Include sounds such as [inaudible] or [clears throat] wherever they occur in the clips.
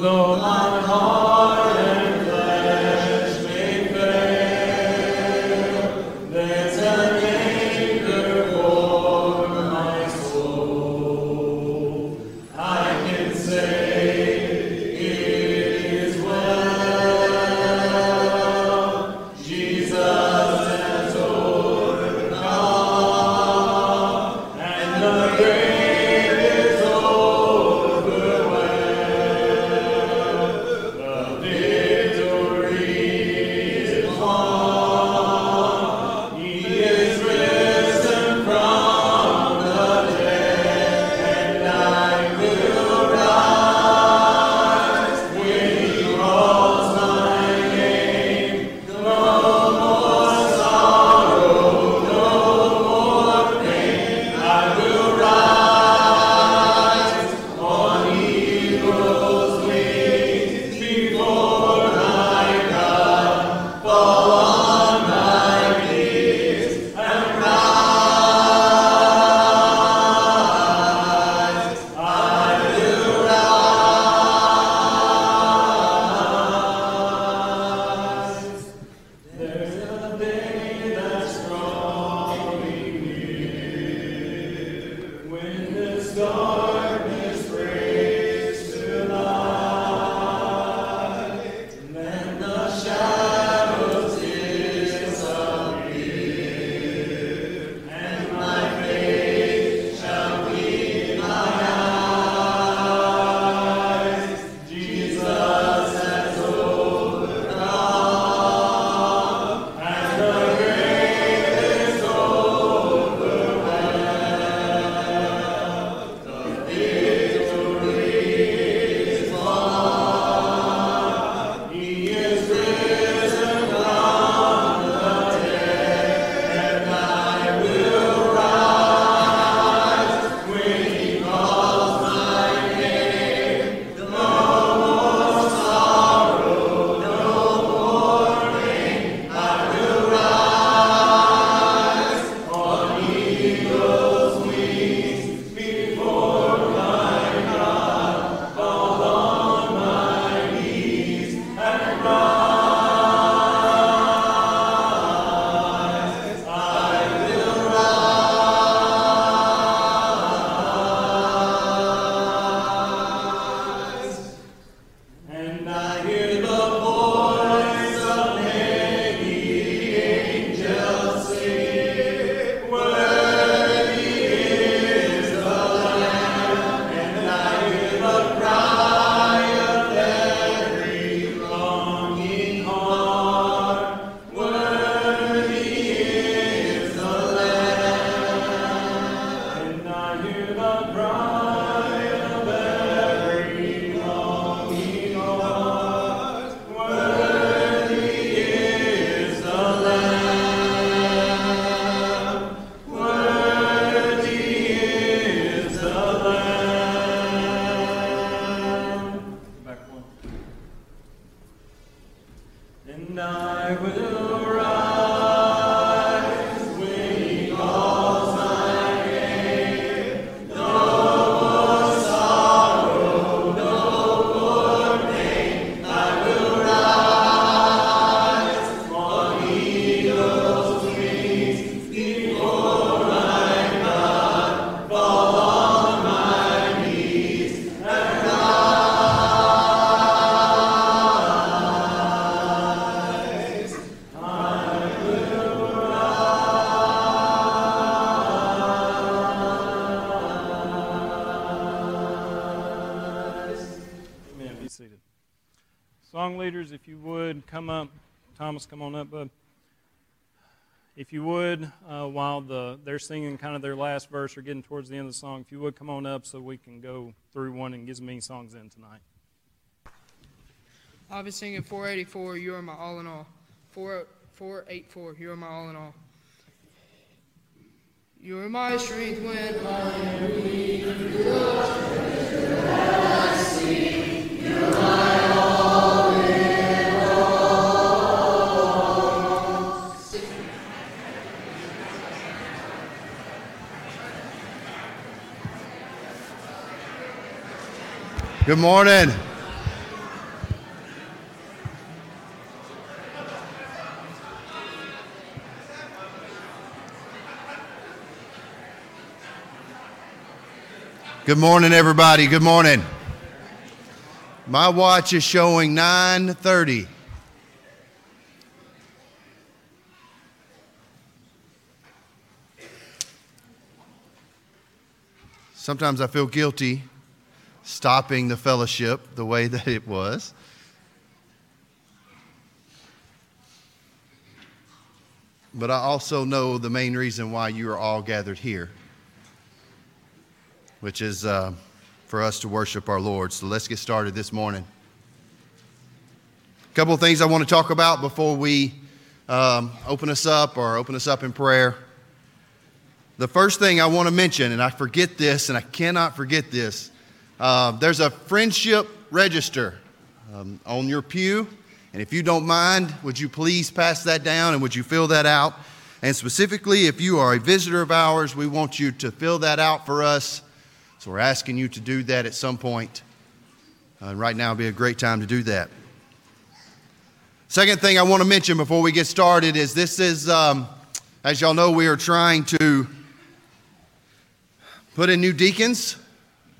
Though my heart Thomas, come on up, bud. If you would, uh, while the, they're singing kind of their last verse or getting towards the end of the song, if you would come on up so we can go through one and get as many songs in tonight. I'll be singing 484, You Are My All in All. 484, You Are My All in All. You are my strength when I am weak. You are my strength when I. You are my all. Good morning. Good morning, everybody. Good morning. My watch is showing 9:30. Sometimes I feel guilty stopping the fellowship the way that it was. But I also know the main reason why you are all gathered here which is uh, for us to worship our Lord. So let's get started this morning. A couple of things I want to talk about before we um, open us up or open us up in prayer. The first thing I want to mention, and I forget this, and I cannot forget this, uh, there's a friendship register um, on your pew. And if you don't mind, would you please pass that down and would you fill that out? And specifically, if you are a visitor of ours, we want you to fill that out for us so we're asking you to do that at some point. Uh, right now would be a great time to do that. Second thing I want to mention before we get started is this is, um, as y'all know, we are trying to put in new deacons.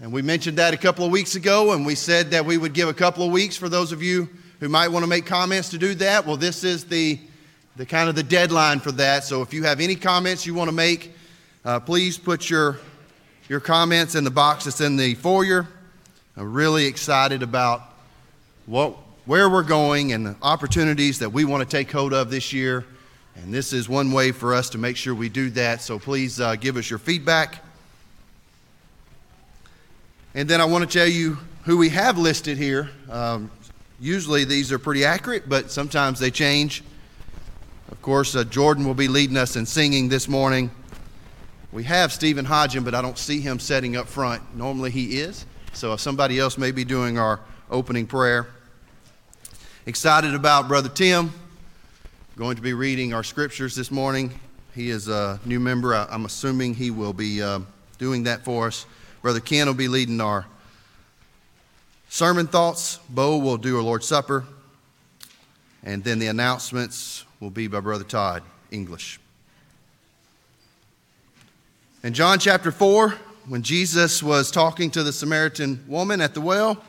And we mentioned that a couple of weeks ago, and we said that we would give a couple of weeks for those of you who might want to make comments to do that. Well, this is the, the kind of the deadline for that. So if you have any comments you want to make, uh, please put your your comments in the box that's in the foyer. I'm really excited about what, where we're going and the opportunities that we want to take hold of this year. And this is one way for us to make sure we do that. So please uh, give us your feedback. And then I want to tell you who we have listed here. Um, usually these are pretty accurate, but sometimes they change. Of course, uh, Jordan will be leading us in singing this morning. We have Stephen Hodgen, but I don't see him setting up front. Normally he is. So if somebody else may be doing our opening prayer. Excited about Brother Tim. Going to be reading our scriptures this morning. He is a new member. I'm assuming he will be uh, doing that for us. Brother Ken will be leading our sermon thoughts. Bo will do our Lord's Supper. And then the announcements will be by Brother Todd, English. In John chapter 4, when Jesus was talking to the Samaritan woman at the well,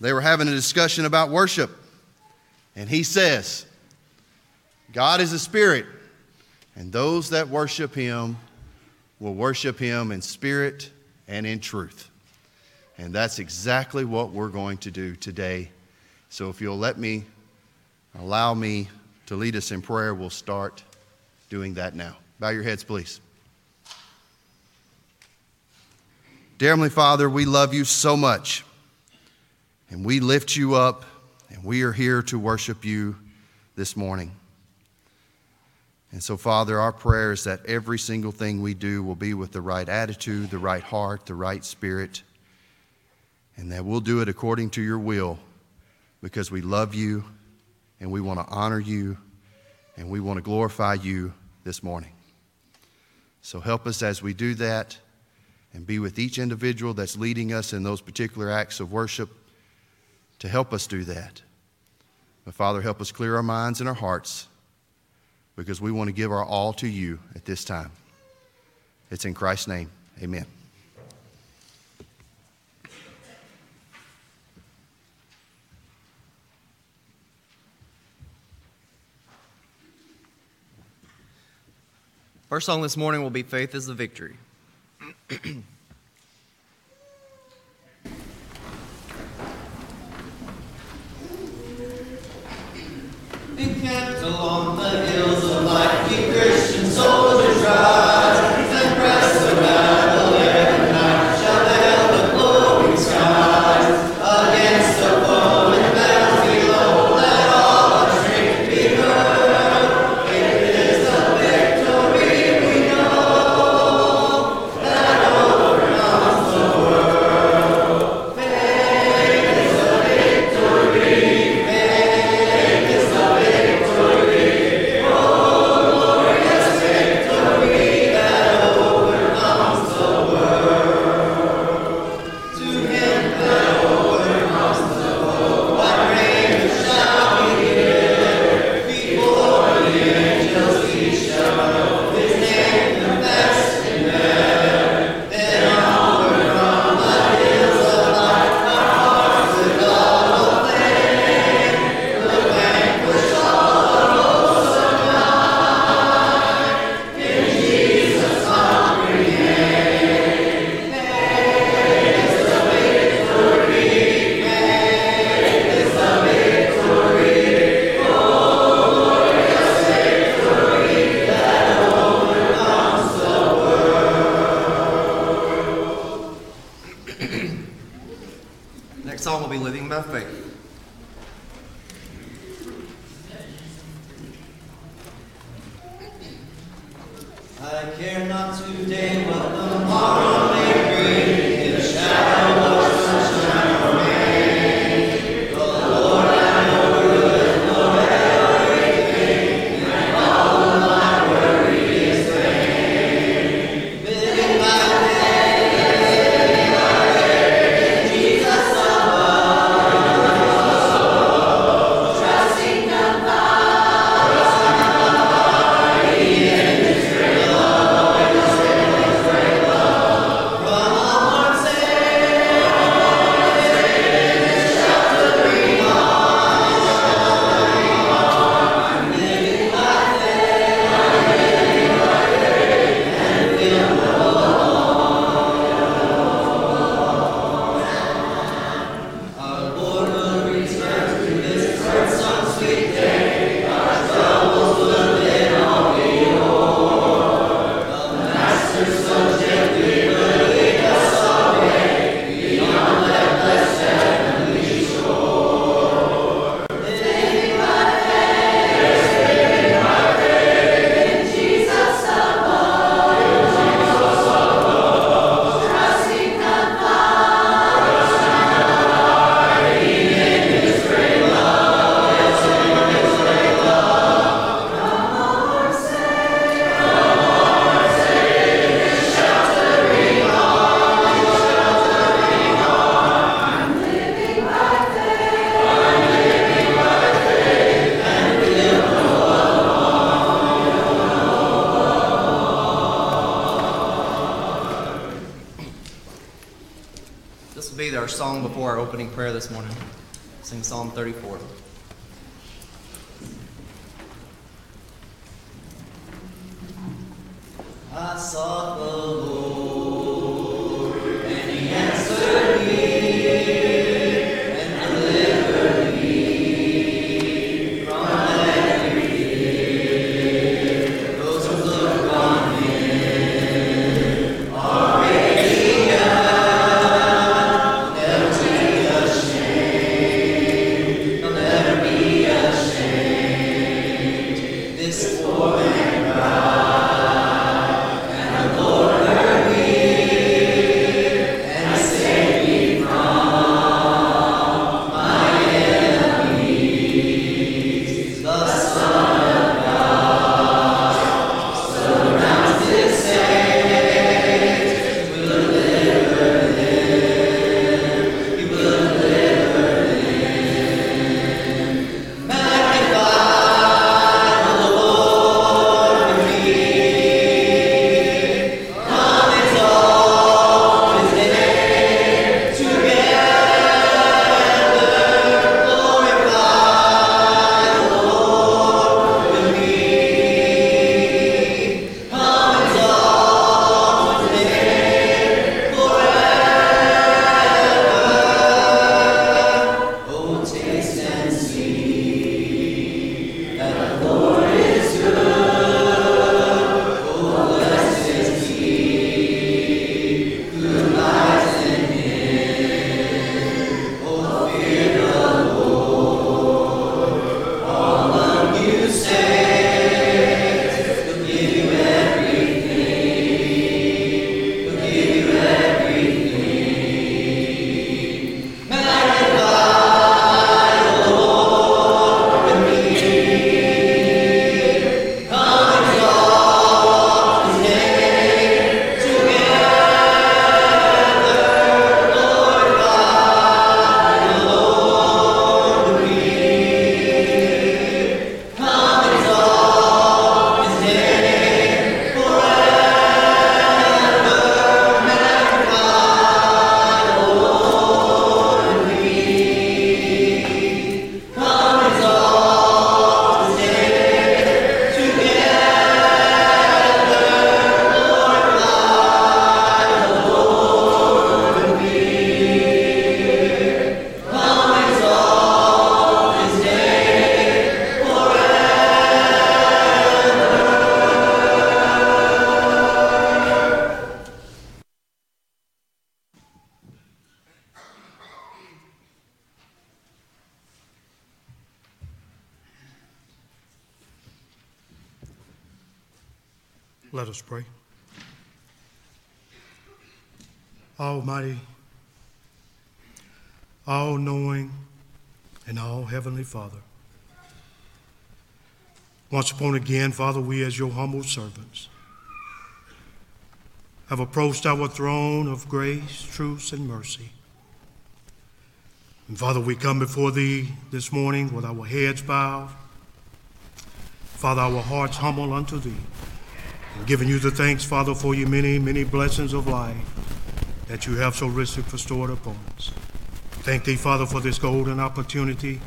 they were having a discussion about worship. And he says, God is a spirit, and those that worship him will worship him in spirit and in truth. And that's exactly what we're going to do today. So if you'll let me, allow me to lead us in prayer, we'll start doing that now. Bow your heads, please. Dear Heavenly Father, we love you so much, and we lift you up, and we are here to worship you this morning. And so, Father, our prayer is that every single thing we do will be with the right attitude, the right heart, the right spirit, and that we'll do it according to your will because we love you and we want to honor you and we want to glorify you this morning. So, help us as we do that and be with each individual that's leading us in those particular acts of worship to help us do that. But Father, help us clear our minds and our hearts because we want to give our all to you at this time. It's in Christ's name. Amen. First song this morning will be Faith is the Victory. [clears throat] Once upon again, Father, we as your humble servants have approached our throne of grace, truth, and mercy. And Father, we come before thee this morning with our heads bowed. Father, our hearts humble unto thee, and giving you the thanks, Father, for your many, many blessings of life that you have so richly bestowed upon us. Thank thee, Father, for this golden opportunity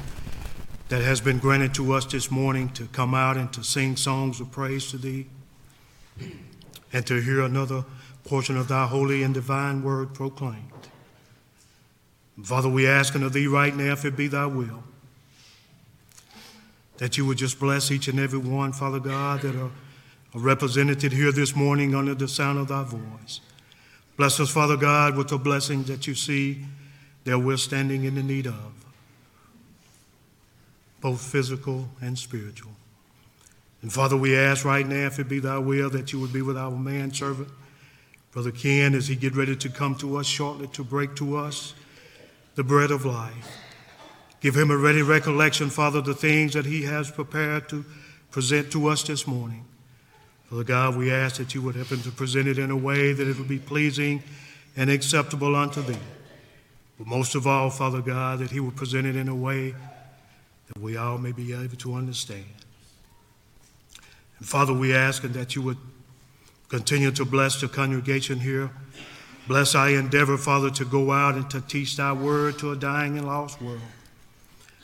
that has been granted to us this morning to come out and to sing songs of praise to thee and to hear another portion of thy holy and divine word proclaimed. Father, we ask of thee right now, if it be thy will, that you would just bless each and every one, Father God, that are represented here this morning under the sound of thy voice. Bless us, Father God, with the blessings that you see that we're standing in the need of, both physical and spiritual. And Father, we ask right now, if it be thy will, that you would be with our man servant, Brother Ken, as he get ready to come to us shortly to break to us the bread of life. Give him a ready recollection, Father, the things that he has prepared to present to us this morning. Father God, we ask that you would help him to present it in a way that it will be pleasing and acceptable unto thee. But most of all, Father God, that he would present it in a way that we all may be able to understand. And Father, we ask that you would continue to bless the congregation here. Bless our endeavor, Father, to go out and to teach thy word to a dying and lost world.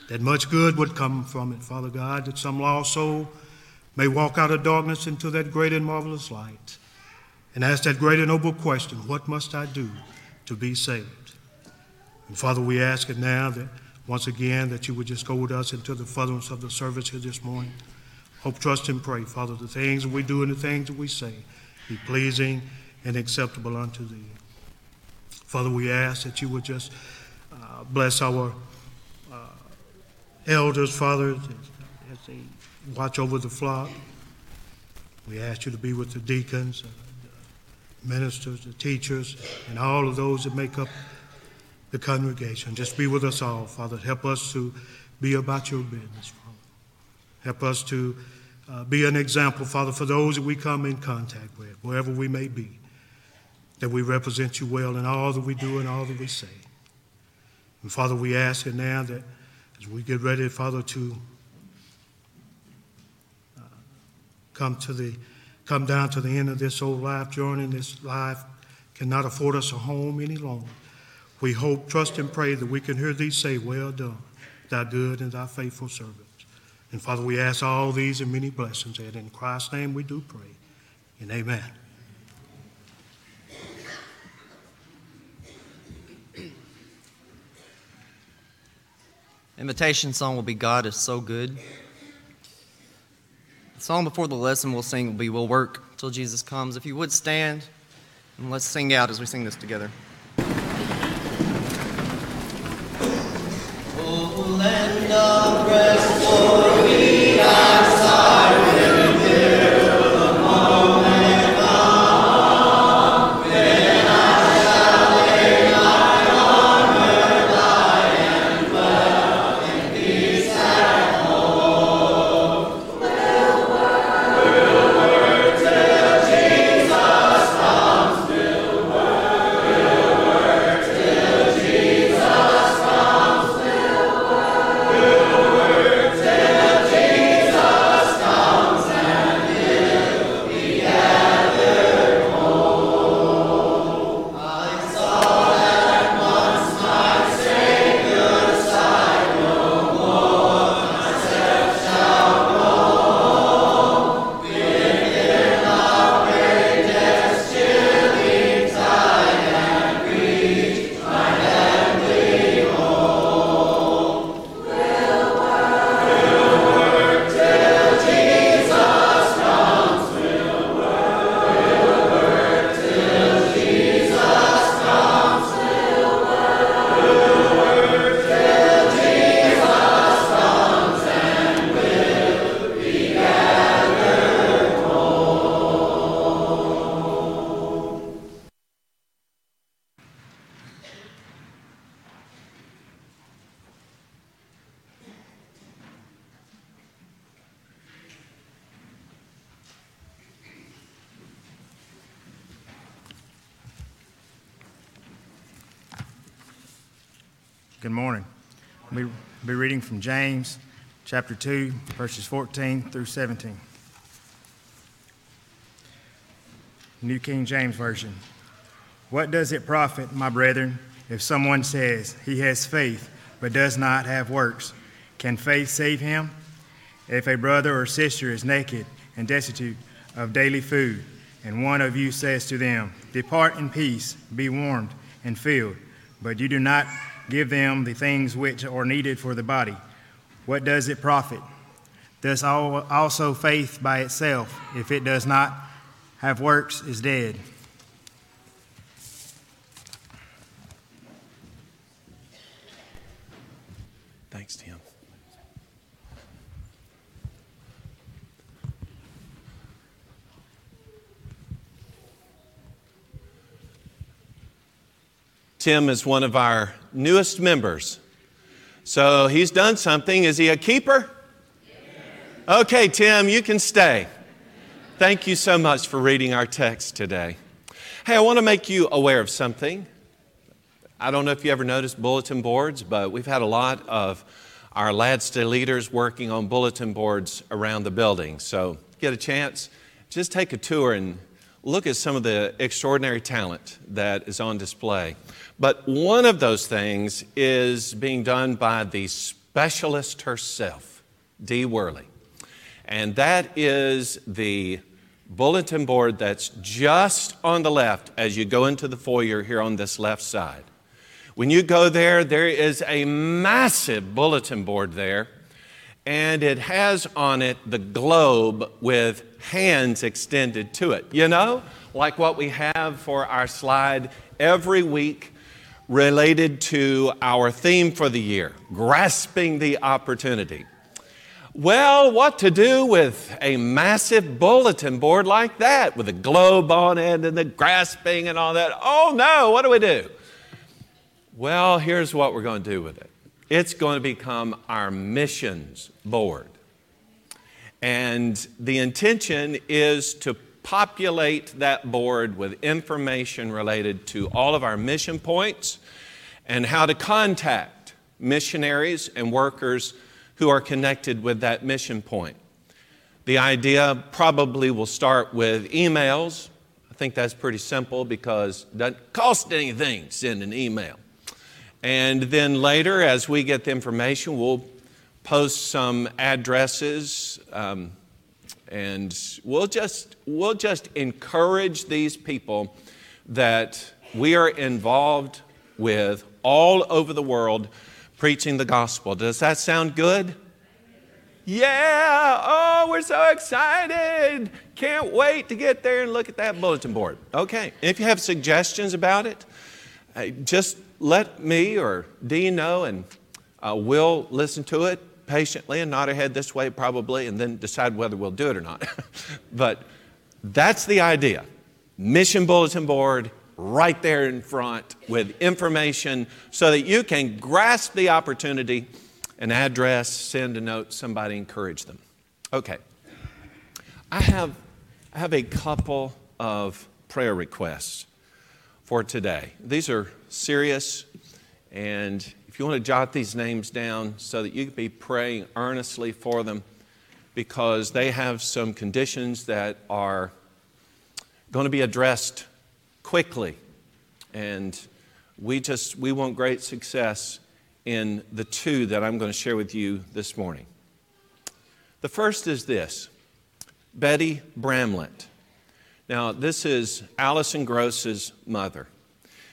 That much good would come from it, Father God, that some lost soul may walk out of darkness into that great and marvelous light and ask that great and noble question what must I do to be saved? And Father, we ask it now that once again that you would just go with us into the furtherance of the service here this morning. Hope, trust, and pray, Father, the things that we do and the things that we say be pleasing and acceptable unto thee. Father, we ask that you would just uh, bless our uh, elders, Father, as they watch over the flock. We ask you to be with the deacons, uh, the ministers, the teachers, and all of those that make up the congregation. Just be with us all, Father. Help us to be about your business, Father. Help us to uh, be an example, Father, for those that we come in contact with, wherever we may be, that we represent you well in all that we do and all that we say. And Father, we ask it now that as we get ready, Father, to uh, come to the come down to the end of this old life journey, this life cannot afford us a home any longer. We hope, trust, and pray that we can hear thee say, Well done, thy good and thy faithful servant. And Father, we ask all these and many blessings, and in Christ's name we do pray. And amen. [clears throat] Invitation song will be God is so good. The song before the lesson we'll sing will be We'll Work Till Jesus Comes. If you would stand and let's sing out as we sing this together. Oh, land of rest, for from James chapter 2, verses 14 through 17. New King James Version. What does it profit, my brethren, if someone says he has faith but does not have works? Can faith save him? If a brother or sister is naked and destitute of daily food, and one of you says to them, Depart in peace, be warmed and filled, but you do not give them the things which are needed for the body, what does it profit? Thus also faith by itself, if it does not have works, is dead. Thanks, Tim. Tim is one of our newest members. So he's done something. Is he a keeper? Okay, Tim, you can stay. Thank you so much for reading our text today. Hey, I want to make you aware of something. I don't know if you ever noticed bulletin boards, but we've had a lot of our LADSTA leaders working on bulletin boards around the building. So, get a chance, just take a tour and look at some of the extraordinary talent that is on display. But one of those things is being done by the specialist herself, Dee Worley. And that is the bulletin board that's just on the left as you go into the foyer here on this left side. When you go there, there is a massive bulletin board there, and it has on it the globe with hands extended to it. You know, like what we have for our slide every week related to our theme for the year grasping the opportunity. Well, what to do with a massive bulletin board like that with a globe on it and the grasping and all that? Oh no, what do we do? Well, here's what we're going to do with it it's going to become our missions board. And the intention is to populate that board with information related to all of our mission points and how to contact missionaries and workers who are connected with that mission point. The idea probably will start with emails. I think that's pretty simple because it doesn't cost anything to send an email. And then later, as we get the information, we'll post some addresses um, and we'll just, we'll just encourage these people that we are involved with all over the world preaching the gospel. Does that sound good? Yeah, oh, we're so excited. Can't wait to get there and look at that bulletin board. Okay, if you have suggestions about it, uh, just let me or Dean know and uh, we'll listen to it patiently and nod our head this way probably and then decide whether we'll do it or not. [laughs] but that's the idea. Mission bulletin board right there in front with information so that you can grasp the opportunity an address, send a note, somebody encourage them. Okay. I have, I have a couple of prayer requests for today. These are serious and if you want to jot these names down so that you can be praying earnestly for them because they have some conditions that are going to be addressed quickly. And we just we want great success in the two that I'm going to share with you this morning. The first is this Betty Bramlett. Now, this is Allison Gross's mother.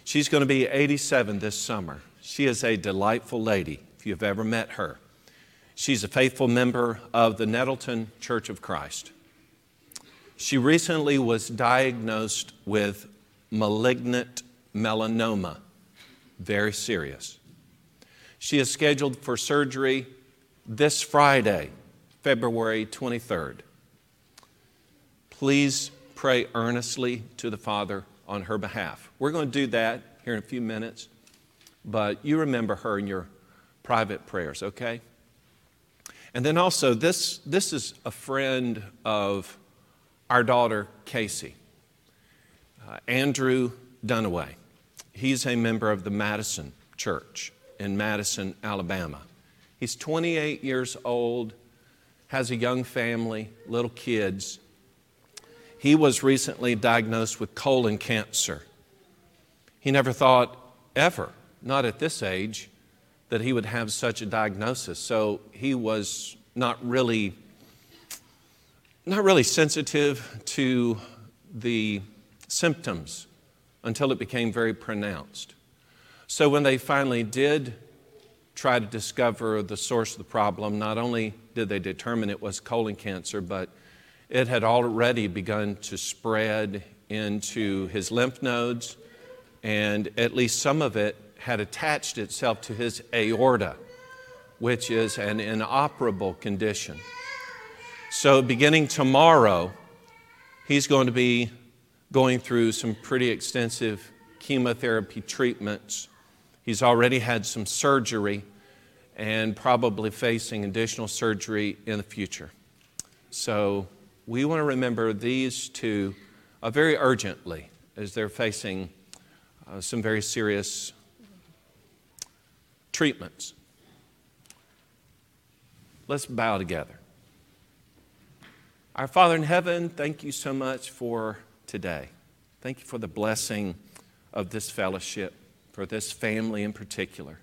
She's going to be 87 this summer. She is a delightful lady, if you've ever met her. She's a faithful member of the Nettleton Church of Christ. She recently was diagnosed with malignant melanoma, very serious. She is scheduled for surgery this Friday, February 23rd. Please pray earnestly to the Father on her behalf. We're going to do that here in a few minutes but you remember her in your private prayers, okay? And then also, this, this is a friend of our daughter, Casey. Uh, Andrew Dunaway. He's a member of the Madison Church. in Madison, Alabama. He's 28 years old, has a young family, little kids. He was recently diagnosed with colon cancer. He never thought ever, not at this age, that he would have such a diagnosis. So he was not really not really sensitive to the symptoms until it became very pronounced. So when they finally did try to discover the source of the problem, not only did they determine it was colon cancer, but it had already begun to spread into his lymph nodes, and at least some of it had attached itself to his aorta, which is an inoperable condition. So, beginning tomorrow, he's going to be going through some pretty extensive chemotherapy treatments. He's already had some surgery and probably facing additional surgery in the future. So, we want to remember these two uh, very urgently as they're facing uh, some very serious treatments. Let's bow together. Our Father in heaven, thank you so much for today. Thank you for the blessing of this fellowship, for this family in particular.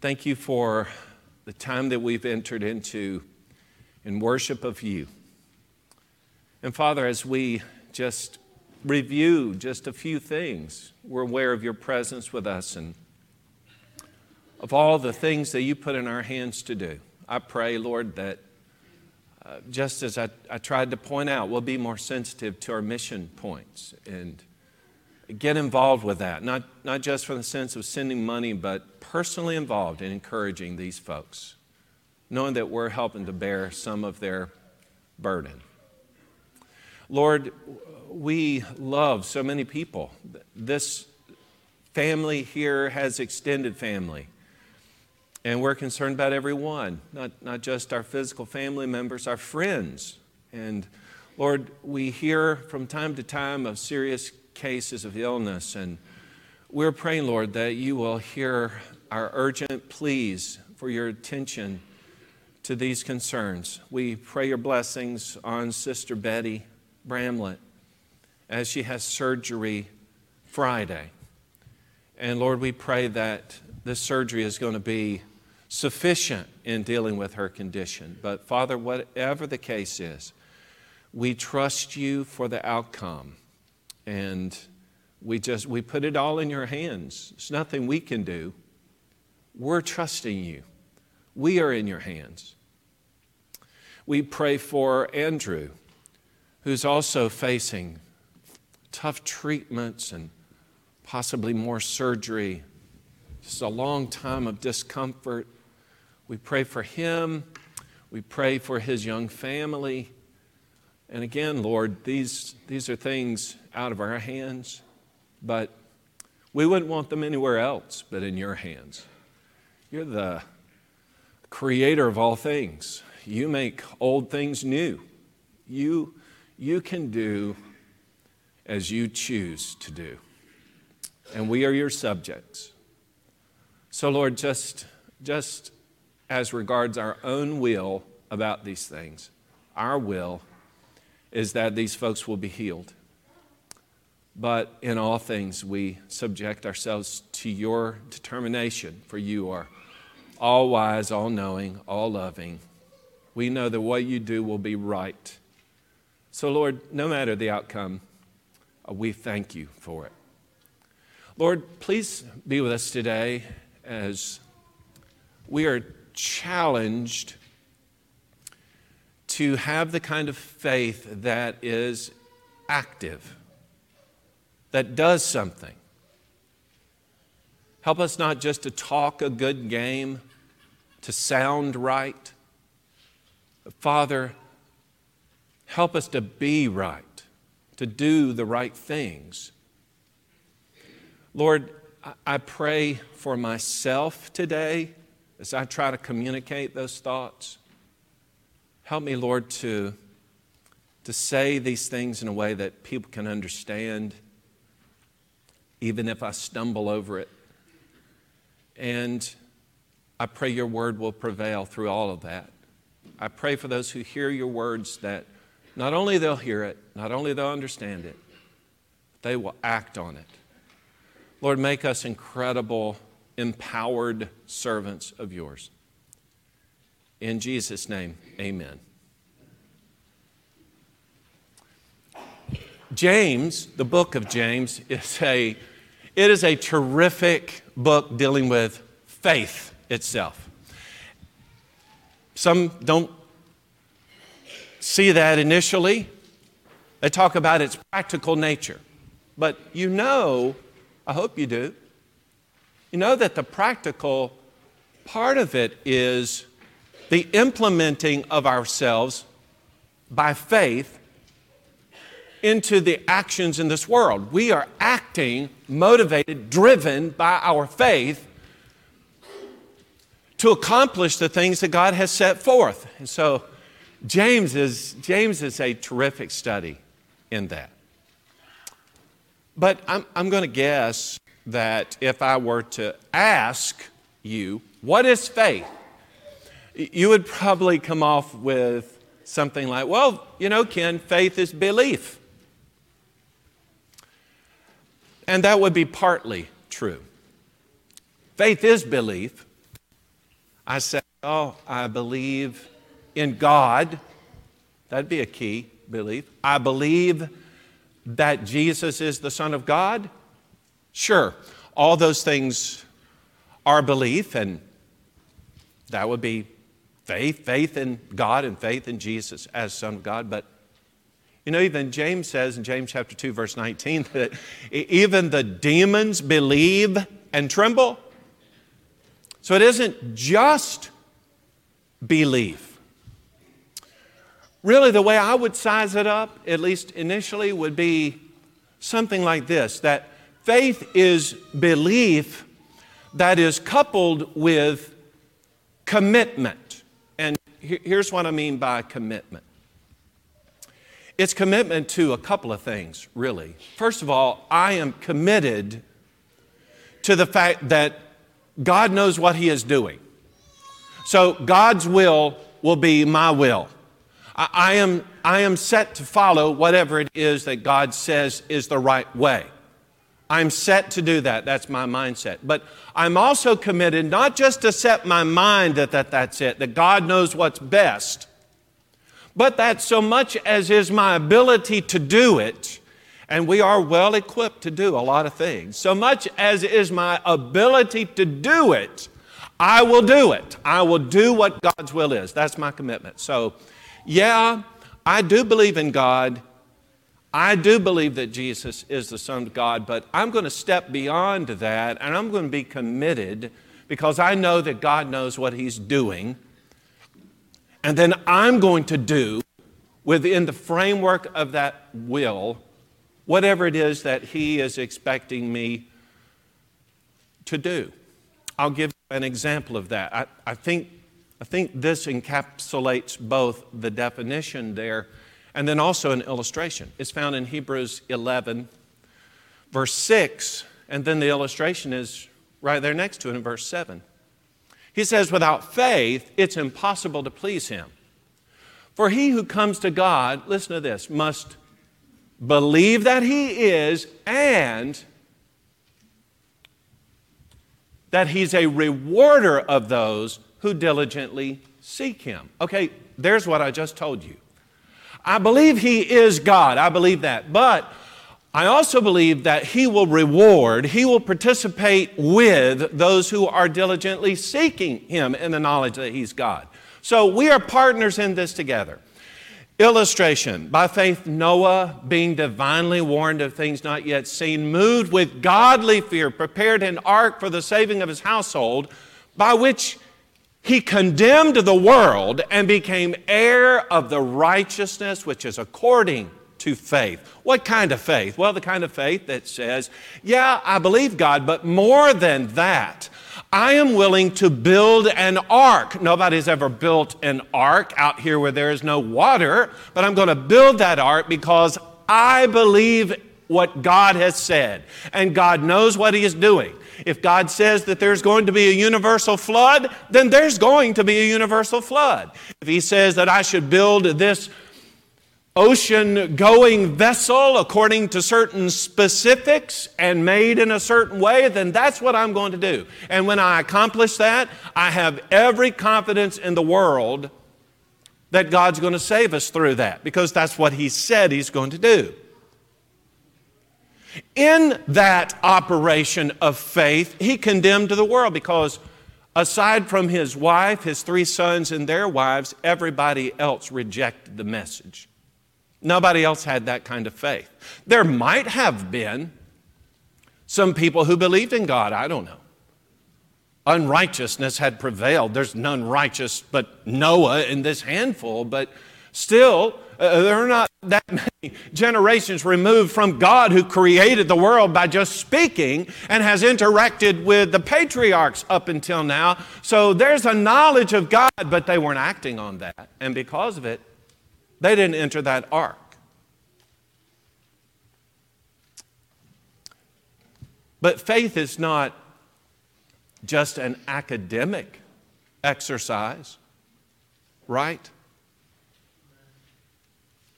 Thank you for the time that we've entered into in worship of you. And Father, as we just review just a few things, we're aware of your presence with us and of all the things that you put in our hands to do. I pray, Lord, that uh, just as I, I tried to point out, we'll be more sensitive to our mission points and get involved with that, not, not just from the sense of sending money, but personally involved in encouraging these folks, knowing that we're helping to bear some of their burden. Lord, we love so many people. This family here has extended family. And we're concerned about everyone, not, not just our physical family members, our friends. And Lord, we hear from time to time of serious cases of illness. And we're praying, Lord, that you will hear our urgent pleas for your attention to these concerns. We pray your blessings on Sister Betty Bramlett as she has surgery Friday. And Lord, we pray that this surgery is going to be sufficient in dealing with her condition. But Father, whatever the case is, we trust you for the outcome. And we just we put it all in your hands. There's nothing we can do. We're trusting you. We are in your hands. We pray for Andrew, who's also facing tough treatments and possibly more surgery. This is a long time of discomfort. We pray for him. We pray for his young family. And again, Lord, these, these are things out of our hands, but we wouldn't want them anywhere else but in your hands. You're the creator of all things. You make old things new. You, you can do as you choose to do. And we are your subjects. So, Lord, just, just as regards our own will about these things. Our will is that these folks will be healed. But in all things, we subject ourselves to your determination, for you are all wise, all knowing, all loving. We know that what you do will be right. So, Lord, no matter the outcome, uh, we thank you for it. Lord, please be with us today as we are challenged to have the kind of faith that is active, that does something. Help us not just to talk a good game, to sound right. Father, help us to be right, to do the right things. Lord, I pray for myself today as I try to communicate those thoughts, help me, Lord, to, to say these things in a way that people can understand, even if I stumble over it. And I pray your word will prevail through all of that. I pray for those who hear your words that not only they'll hear it, not only they'll understand it, they will act on it. Lord, make us incredible, empowered servants of yours. In Jesus' name, amen. James, the book of James, is a, it is a terrific book dealing with faith itself. Some don't see that initially. They talk about its practical nature. But you know, I hope you do, you know that the practical part of it is the implementing of ourselves by faith into the actions in this world. We are acting, motivated, driven by our faith to accomplish the things that God has set forth. And so James is, James is a terrific study in that. But I'm, I'm going to guess that if I were to ask you, what is faith? You would probably come off with something like, well, you know, Ken, faith is belief. And that would be partly true. Faith is belief. I say, oh, I believe in God. That'd be a key belief. I believe that Jesus is the Son of God. Sure, all those things are belief, and that would be faith faith in God and faith in Jesus as Son of God. But you know, even James says in James chapter 2, verse 19, [laughs] that even the demons believe and tremble. So it isn't just belief. Really, the way I would size it up, at least initially, would be something like this that faith is belief that is coupled with commitment. And here's what I mean by commitment it's commitment to a couple of things, really. First of all, I am committed to the fact that God knows what He is doing. So God's will will be my will. I, I, am, I am set to follow whatever it is that God says is the right way. I'm set to do that. That's my mindset. But I'm also committed not just to set my mind that, that that's it, that God knows what's best but that so much as is my ability to do it, and we are well equipped to do a lot of things, so much as is my ability to do it, I will do it. I will do what God's will is. That's my commitment. So, yeah, I do believe in God. I do believe that Jesus is the Son of God, but I'm going to step beyond that and I'm going to be committed because I know that God knows what He's doing and then I'm going to do within the framework of that will whatever it is that He is expecting me to do. I'll give an example of that. I, I, think, I think this encapsulates both the definition there and then also an illustration. It's found in Hebrews 11, verse 6, and then the illustration is right there next to it in verse 7. He says, without faith, it's impossible to please him. For he who comes to God, listen to this, must believe that he is and that he's a rewarder of those who diligently seek him. Okay, there's what I just told you. I believe he is God. I believe that. But I also believe that He will reward, He will participate with those who are diligently seeking Him in the knowledge that He's God. So we are partners in this together. Illustration By faith, Noah, being divinely warned of things not yet seen, moved with godly fear, prepared an ark for the saving of his household, by which he condemned the world and became heir of the righteousness which is according to faith. What kind of faith? Well, the kind of faith that says, yeah, I believe God, but more than that, I am willing to build an ark. Nobody's ever built an ark out here where there is no water, but I'm going to build that ark because I believe what God has said, and God knows what He is doing. If God says that there's going to be a universal flood, then there's going to be a universal flood. If He says that I should build this ocean going vessel according to certain specifics and made in a certain way, then that's what I'm going to do. And when I accomplish that, I have every confidence in the world that God's going to save us through that because that's what He said He's going to do. In that operation of faith, He condemned the world because aside from His wife, His three sons, and their wives, everybody else rejected the message. Nobody else had that kind of faith. There might have been some people who believed in God, I don't know. Unrighteousness had prevailed. There's none righteous but Noah in this handful, but still, uh, there are not that many generations removed from God who created the world by just speaking and has interacted with the patriarchs up until now. So there's a knowledge of God, but they weren't acting on that. And because of it, they didn't enter that ark. But faith is not just an academic exercise, right?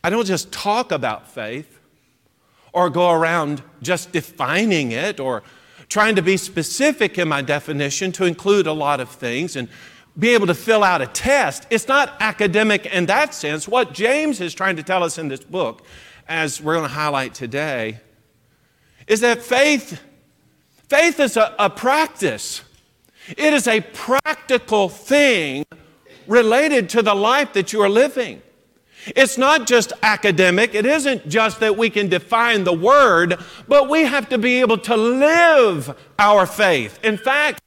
I don't just talk about faith or go around just defining it or trying to be specific in my definition to include a lot of things and be able to fill out a test. It's not academic in that sense. What James is trying to tell us in this book, as we're going to highlight today, is that faith, faith is a, a practice. It is a practical thing related to the life that you are living. It's not just academic. It isn't just that we can define the word, but we have to be able to live our faith. In fact,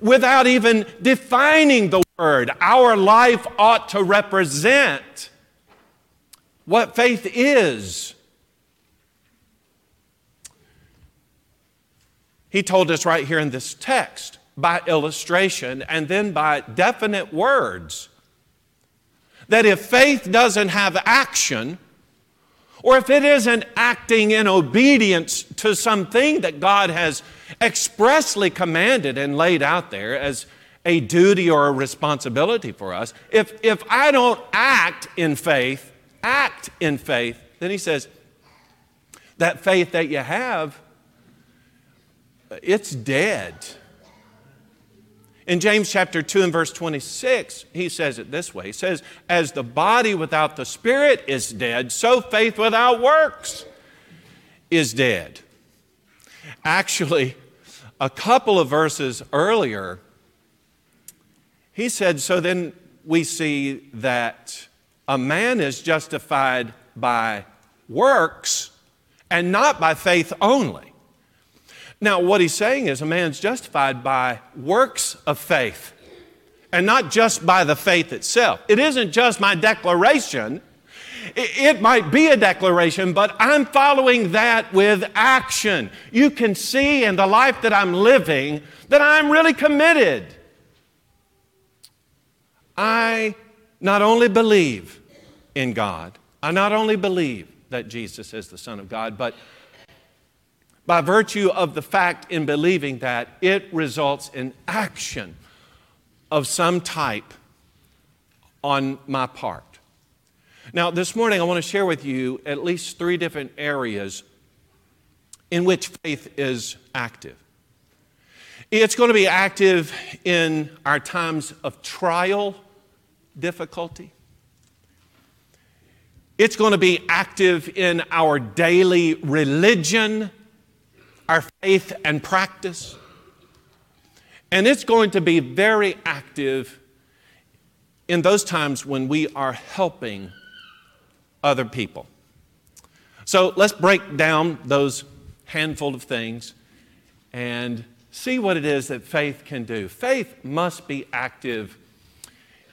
without even defining the word. Our life ought to represent what faith is. He told us right here in this text by illustration and then by definite words that if faith doesn't have action, or if it isn't acting in obedience to something that God has expressly commanded and laid out there as a duty or a responsibility for us, if, if I don't act in faith, act in faith, then he says, that faith that you have, it's dead. In James chapter 2 and verse 26, he says it this way He says, As the body without the spirit is dead, so faith without works is dead. Actually, a couple of verses earlier, he said, So then we see that a man is justified by works and not by faith only. Now, what he's saying is a man's justified by works of faith and not just by the faith itself. It isn't just my declaration. It might be a declaration, but I'm following that with action. You can see in the life that I'm living that I'm really committed. I not only believe in God, I not only believe that Jesus is the Son of God, but by virtue of the fact in believing that, it results in action of some type on my part. Now, this morning I want to share with you at least three different areas in which faith is active. It's going to be active in our times of trial, difficulty. It's going to be active in our daily religion our faith and practice. And it's going to be very active in those times when we are helping other people. So let's break down those handful of things and see what it is that faith can do. Faith must be active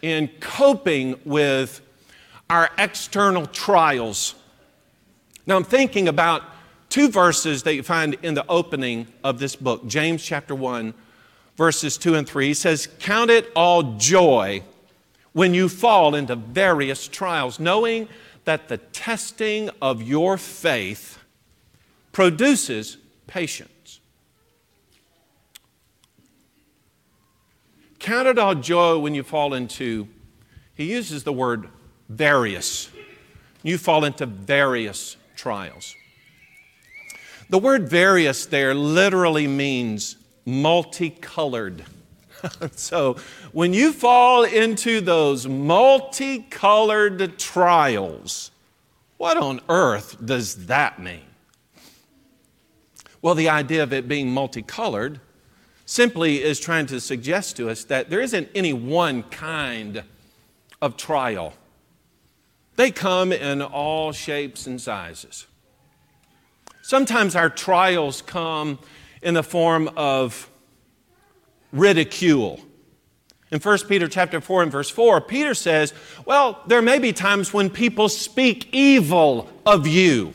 in coping with our external trials. Now, I'm thinking about two verses that you find in the opening of this book, James chapter 1, verses 2 and 3. He says, Count it all joy when you fall into various trials, knowing that the testing of your faith produces patience. Count it all joy when you fall into, he uses the word various. You fall into various trials. The word various there literally means multicolored. [laughs] so when you fall into those multicolored trials, what on earth does that mean? Well, the idea of it being multicolored simply is trying to suggest to us that there isn't any one kind of trial. They come in all shapes and sizes. Sometimes our trials come in the form of ridicule. In 1 Peter chapter 4 and verse 4, Peter says, Well, there may be times when people speak evil of you.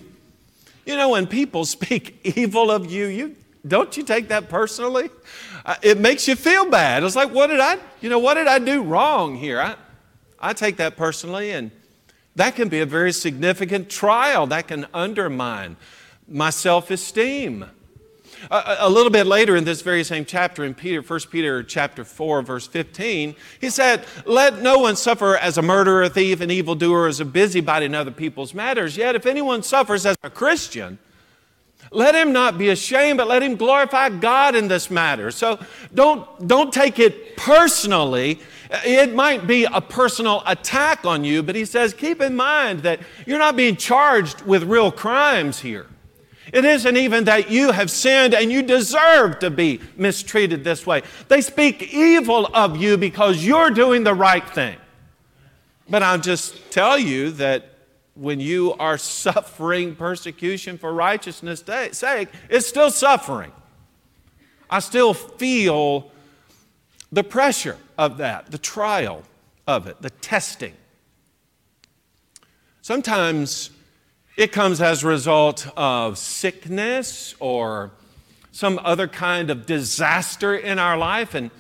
You know, when people [laughs] speak evil of you, you don't you take that personally? Uh, it makes you feel bad. It's like, what did I, you know, what did I do wrong here? I, I take that personally, and that can be a very significant trial. That can undermine my self esteem. A, a, little bit later in this very same chapter, in Peter, 1 Peter chapter 4, verse 15, he said, Let no one suffer as a murderer, a thief, an evildoer, as a busybody in other people's matters. Yet if anyone suffers as a Christian, let him not be ashamed, but let him glorify God in this matter. So don't, don't take it personally. It might be a personal attack on you, but he says, keep in mind that you're not being charged with real crimes here. It isn't even that you have sinned and you deserve to be mistreated this way. They speak evil of you because you're doing the right thing. But I'll just tell you that when you are suffering persecution for righteousness' sake, it's still suffering. I still feel the pressure of that, the trial of it, the testing. Sometimes it comes as a result of sickness or some other kind of disaster in our life. And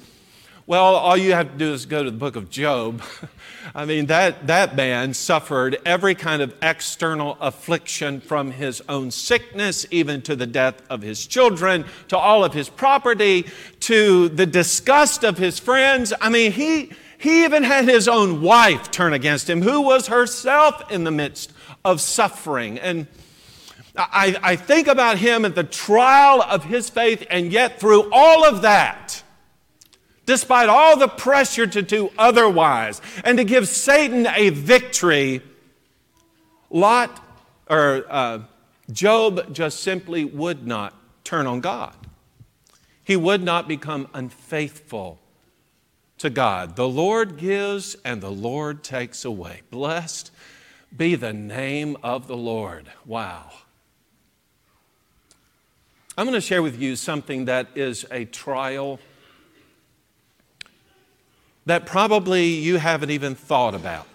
well, all you have to do is go to the book of Job. [laughs] I mean, that, that man suffered every kind of external affliction from his own sickness, even to the death of his children, to all of his property, to the disgust of his friends. I mean, he, he even had his own wife turn against him, who was herself in the midst of suffering. And I, I think about him at the trial of his faith, and yet through all of that, despite all the pressure to do otherwise and to give Satan a victory, Lot or uh, Job just simply would not turn on God. He would not become unfaithful to God. The Lord gives and the Lord takes away. Blessed be the name of the Lord. Wow. I'm going to share with you something that is a trial that probably you haven't even thought about.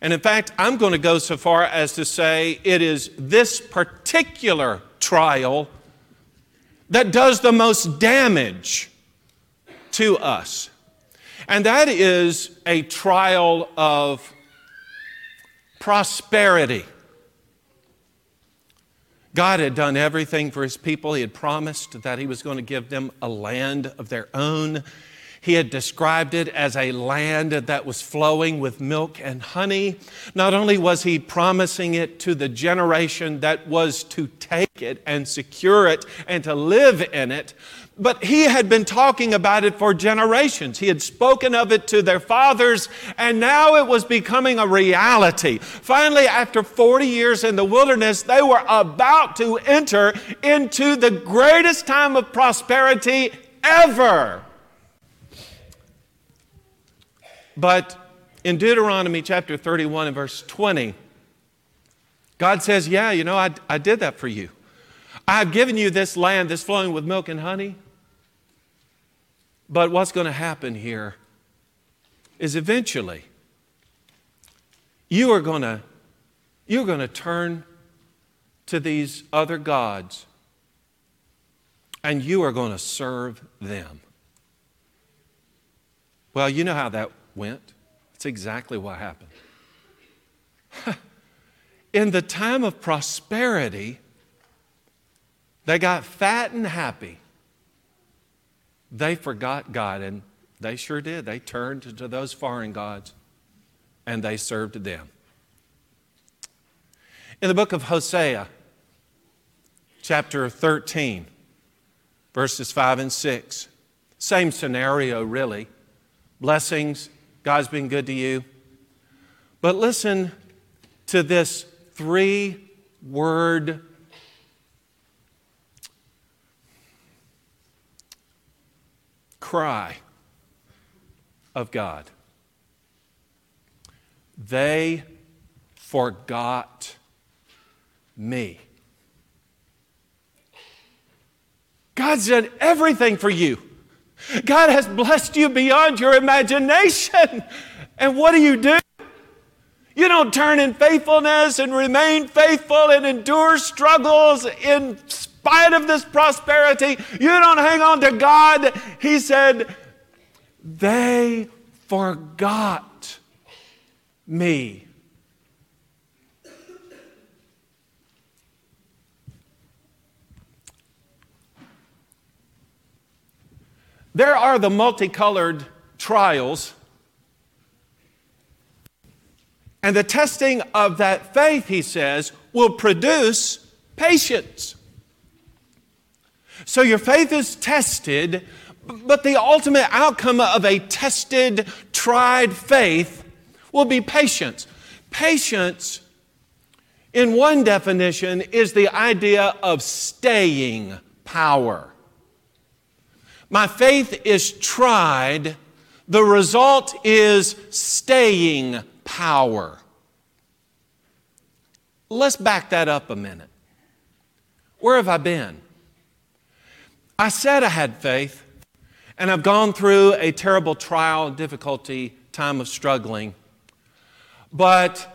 And in fact, I'm going to go so far as to say it is this particular trial that does the most damage to us. And that is a trial of prosperity. God had done everything for his people. He had promised that he was going to give them a land of their own. He had described it as a land that was flowing with milk and honey. Not only was he promising it to the generation that was to take it and secure it and to live in it, but he had been talking about it for generations. He had spoken of it to their fathers, and now it was becoming a reality. Finally, after 40 years in the wilderness, they were about to enter into the greatest time of prosperity ever. But in Deuteronomy chapter 31 and verse 20, God says, Yeah, you know, I, I did that for you. I've given you this land that's flowing with milk and honey. But what's going to happen here is eventually you are going to you're going to turn to these other gods and you are going to serve them. Well, you know how that went. That's exactly what happened. [laughs] In the time of prosperity, they got fat and happy. They forgot God, and they sure did. They turned to those foreign gods and they served them. In the book of Hosea, chapter 13, verses 5 and 6, same scenario, really. Blessings, God's been good to you. But listen to this three word cry of God. They forgot me. God's done everything for you. God has blessed you beyond your imagination. And what do you do? You don't turn in faithfulness and remain faithful and endure struggles in spite of this prosperity. You don't hang on to God. He said, They forgot me. There are the multicolored trials. And the testing of that faith, he says, will produce patience. So your faith is tested, but the ultimate outcome of a tested, tried faith will be patience. Patience, in one definition, is the idea of staying power. My faith is tried, the result is staying power. Let's back that up a minute. Where have I been? I said I had faith, and I've gone through a terrible trial, difficulty, time of struggling. But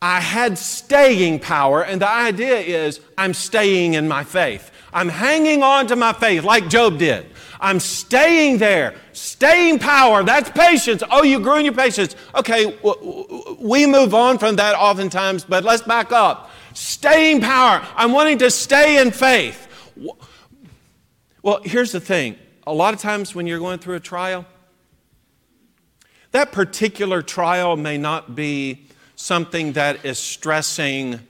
I had staying power, and the idea is I'm staying in my faith. I'm hanging on to my faith like Job did. I'm staying there. Staying power, that's patience. Oh, you grew in your patience. Okay, we move on from that oftentimes, but let's back up. Staying power, I'm wanting to stay in faith. Well, here's the thing a lot of times when you're going through a trial, that particular trial may not be something that is stressing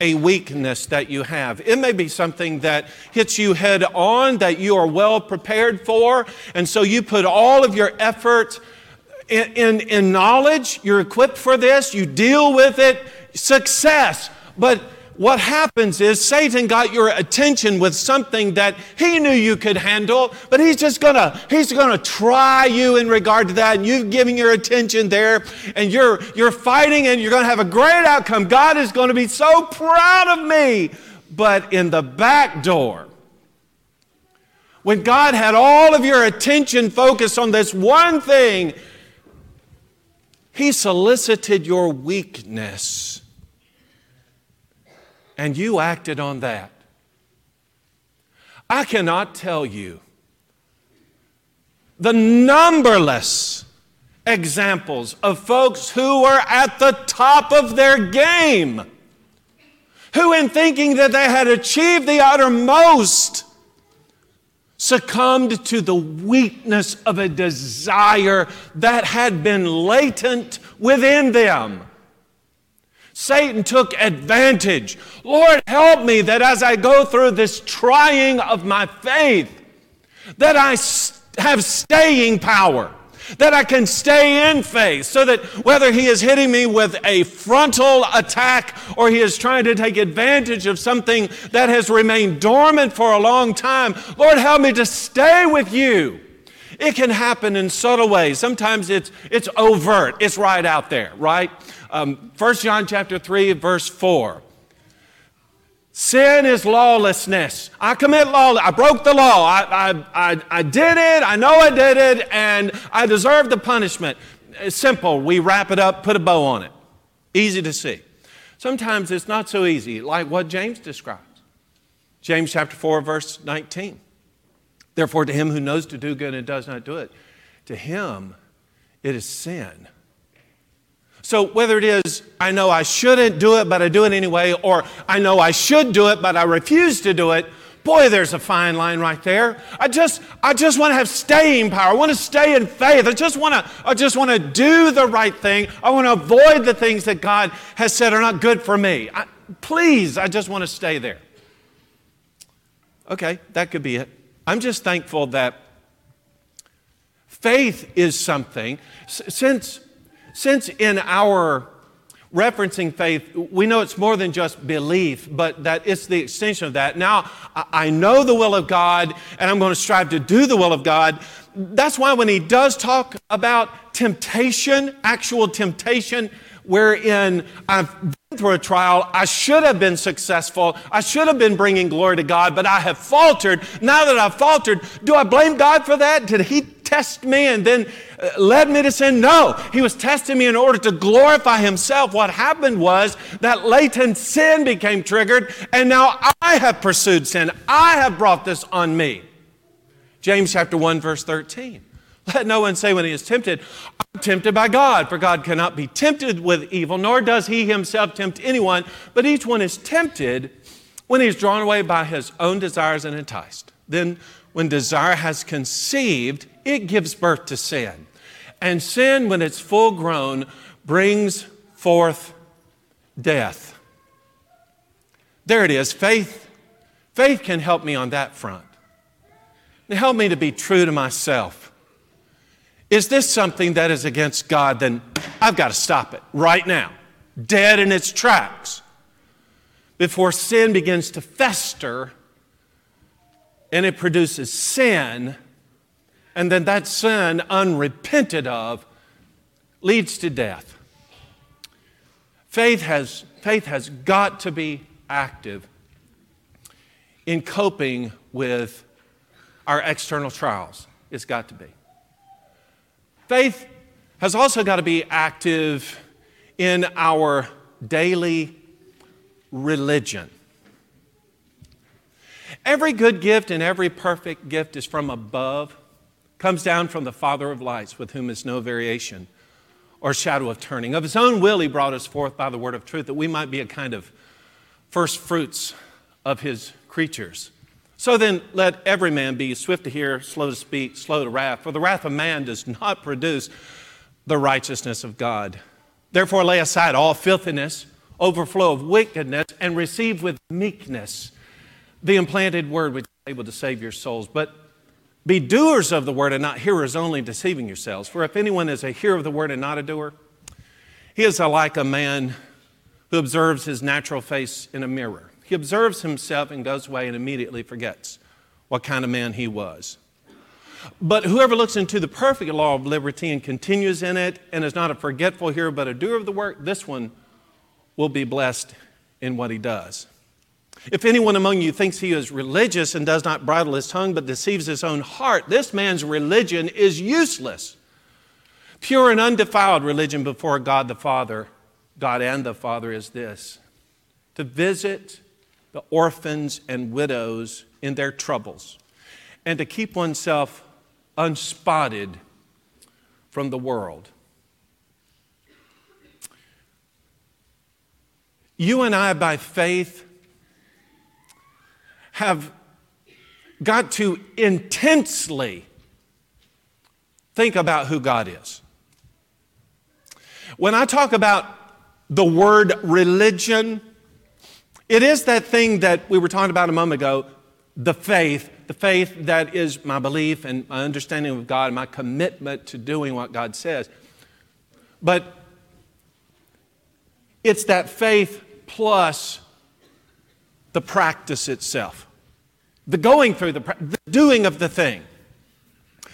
a weakness that you have. It may be something that hits you head on that you are well prepared for, and so you put all of your effort in, in, in knowledge, you're equipped for this, you deal with it, success. But what happens is Satan got your attention with something that he knew you could handle, but he's just gonna he's gonna try you in regard to that, and you've given your attention there, and you're you're fighting, and you're gonna have a great outcome. God is gonna be so proud of me. But in the back door, when God had all of your attention focused on this one thing, He solicited your weakness and you acted on that. I cannot tell you the numberless examples of folks who were at the top of their game, who, in thinking that they had achieved the uttermost, succumbed to the weakness of a desire that had been latent within them. Satan took advantage. Lord, help me that as I go through this trying of my faith, that I have staying power, that I can stay in faith, so that whether he is hitting me with a frontal attack or he is trying to take advantage of something that has remained dormant for a long time, Lord, help me to stay with you. It can happen in subtle ways. Sometimes it's, it's overt, it's right out there, right? Um, 1 John chapter 3, verse 4. Sin is lawlessness. I commit law. I broke the law. I, I, I, I did it. I know I did it, and I deserve the punishment. It's simple. We wrap it up, put a bow on it. Easy to see. Sometimes it's not so easy, like what James describes. James chapter 4, verse 19. Therefore, to him who knows to do good and does not do it, to him it is sin. So, whether it is, I know I shouldn't do it, but I do it anyway, or I know I should do it, but I refuse to do it, Boy, there's a fine line right there. I just, I just want to have staying power. I want to stay in faith. I just want to, I just want to do the right thing. I want to avoid the things that God has said are not good for me. I, please, I just want to stay there. Okay, that could be it. I'm just thankful that faith is something, since, since in our referencing faith, we know it's more than just belief, but that it's the extension of that. Now, I know the will of God, and I'm going to strive to do the will of God. That's why when he does talk about temptation, actual temptation, wherein I've been through a trial, I should have been successful, I should have been bringing glory to God, but I have faltered. Now that I've faltered, do I blame God for that? Did he test me and then uh, led me to sin? No. He was testing me in order to glorify himself. What happened was that latent sin became triggered, and now I have pursued sin. I have brought this on me. James chapter 1, verse 13. Let no one say when he is tempted, I'm tempted by God, for God cannot be tempted with evil, nor does he himself tempt anyone, but each one is tempted when he is drawn away by his own desires and enticed. Then, when desire has conceived, it gives birth to sin. And sin, when it's full grown, brings forth death. There it is. Faith, faith can help me on that front. Help me to be true to myself. Is this something that is against God? Then I've got to stop it right now, dead in its tracks, before sin begins to fester and it produces sin and then that sin, unrepented of, leads to death. Faith has, faith has got to be active in coping with our external trials. It's got to be. Faith has also got to be active in our daily religion. Every good gift and every perfect gift is from above comes down from the Father of lights, with whom is no variation or shadow of turning. Of his own will, he brought us forth by the word of truth, that we might be a kind of first fruits of his creatures. So then, let every man be swift to hear, slow to speak, slow to wrath, for the wrath of man does not produce the righteousness of God. Therefore, lay aside all filthiness, overflow of wickedness, and receive with meekness the implanted word which is able to save your souls. But be doers of the word and not hearers only, deceiving yourselves. For if anyone is a hearer of the word and not a doer, he is like a man who observes his natural face in a mirror. He observes himself and goes away and immediately forgets what kind of man he was. But whoever looks into the perfect law of liberty and continues in it and is not a forgetful hearer but a doer of the work, this one will be blessed in what he does. If anyone among you thinks he is religious and does not bridle his tongue but deceives his own heart, this man's religion is useless. Pure and undefiled religion before God the Father, God and the Father, is this to visit the orphans and widows in their troubles and to keep oneself unspotted from the world. You and I, by faith, have got to intensely think about who God is. When I talk about the word religion, it is that thing that we were talking about a moment ago the faith, the faith that is my belief and my understanding of God, and my commitment to doing what God says. But it's that faith plus the practice itself the going through, the, the doing of the thing.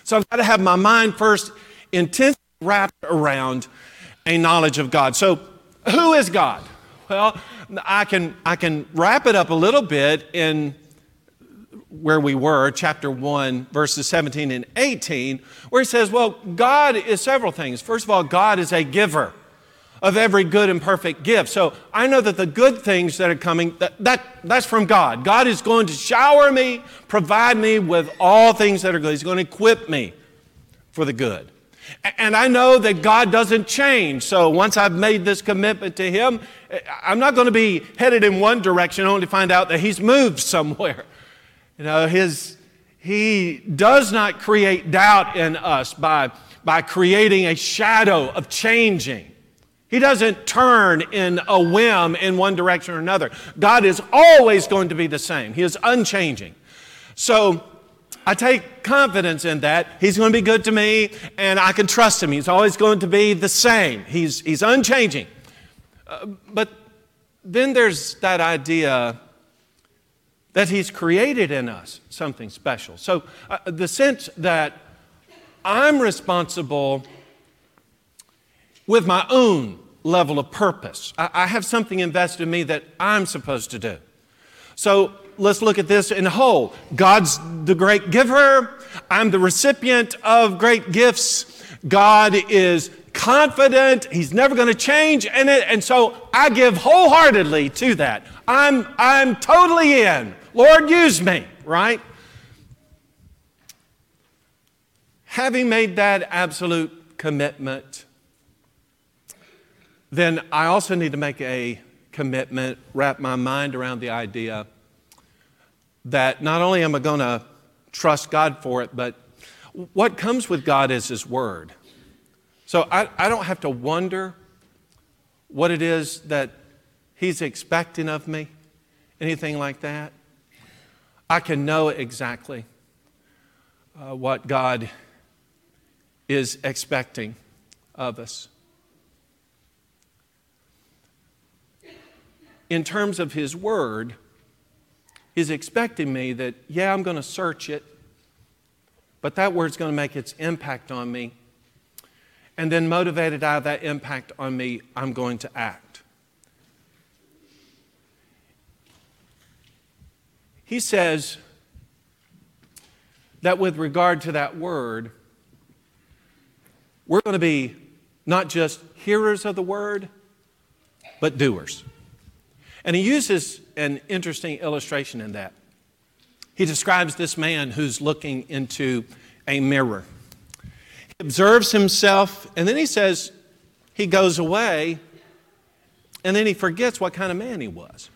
So I've got to have my mind first intensely wrapped around a knowledge of God. So, who is God? Well, I can, I can wrap it up a little bit in where we were, chapter 1, verses 17 and 18, where he says, Well, God is several things. First of all, God is a giver of every good and perfect gift. So I know that the good things that are coming, that, that, that's from God. God is going to shower me, provide me with all things that are good. He's going to equip me for the good. And I know that God doesn't change. So once I've made this commitment to Him, eh, I'm not going to be headed in one direction only to find out that He's moved [laughs] somewhere. You know, his, he does not create doubt in us by, by creating a shadow of changing. He doesn't turn in a whim in one direction or another. God is always going to be the same, He is unchanging. So I take confidence in that. He's going to be good to me, and I can trust Him. He's always going to be the same, He's, he's unchanging. Uh, but then there's that idea that He's created in us something special. So uh, the sense that I'm responsible with my own level of purpose. I, I have something invested in me that I'm supposed to do. So let's look at this in whole. God's the great giver. I'm the recipient of great gifts. God is confident. He's never going to change in it. And so I give wholeheartedly to that. I'm, I'm totally in. Lord, use me, right? Having made that absolute commitment, then I also need to make a commitment, wrap my mind around the idea that not only am I going to trust God for it, but what comes with God is His Word. So I, I don't have to wonder what it is that He's expecting of me, anything like that. I can know exactly uh, what God is expecting of us. In terms of His Word, He's expecting me that, yeah, I'm going to search it, but that word's going to make its impact on me. And then, motivated out of that impact on me, I'm going to act. He says that with regard to that word, we're going to be not just hearers of the word, but doers. And he uses an interesting illustration in that. He describes this man who's looking into a mirror. He observes himself, and then he says he goes away, and then he forgets what kind of man he was.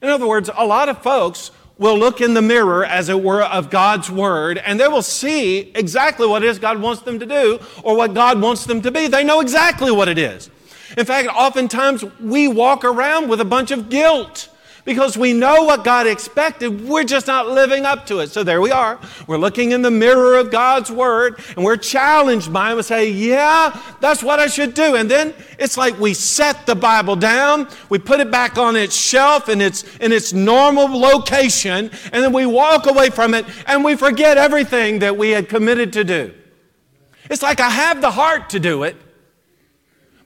In other words, a lot of folks will look in the mirror, as it were, of God's Word, and they will see exactly what it is God wants them to do or what God wants them to be. They know exactly what it is. In fact, oftentimes we walk around with a bunch of guilt because we know what God expected. We're just not living up to it. So there we are. We're looking in the mirror of God's Word and we're challenged by Him and say, Yeah, that's what I should do. And then it's like we set the Bible down, we put it back on its shelf in its, in its normal location, and then we walk away from it and we forget everything that we had committed to do. It's like I have the heart to do it,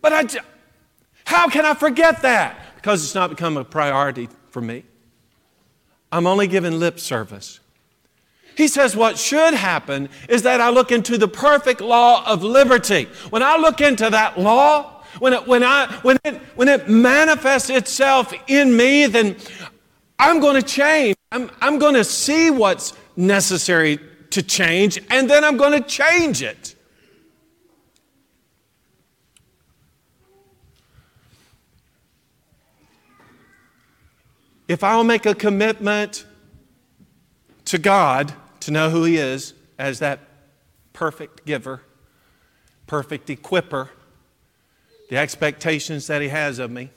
but I, how can I forget that? Because it's not become a priority for me. I'm only giving lip service. He says what should happen is that I look into the perfect law of liberty. When I look into that law, when it, when I, when it, when it manifests itself in me, then I'm going to change. I'm, I'm going to see what's necessary to change, and then I'm going to change it. If I'll make a commitment to God to know who He is as that perfect giver, perfect equiper, the expectations that He has of me,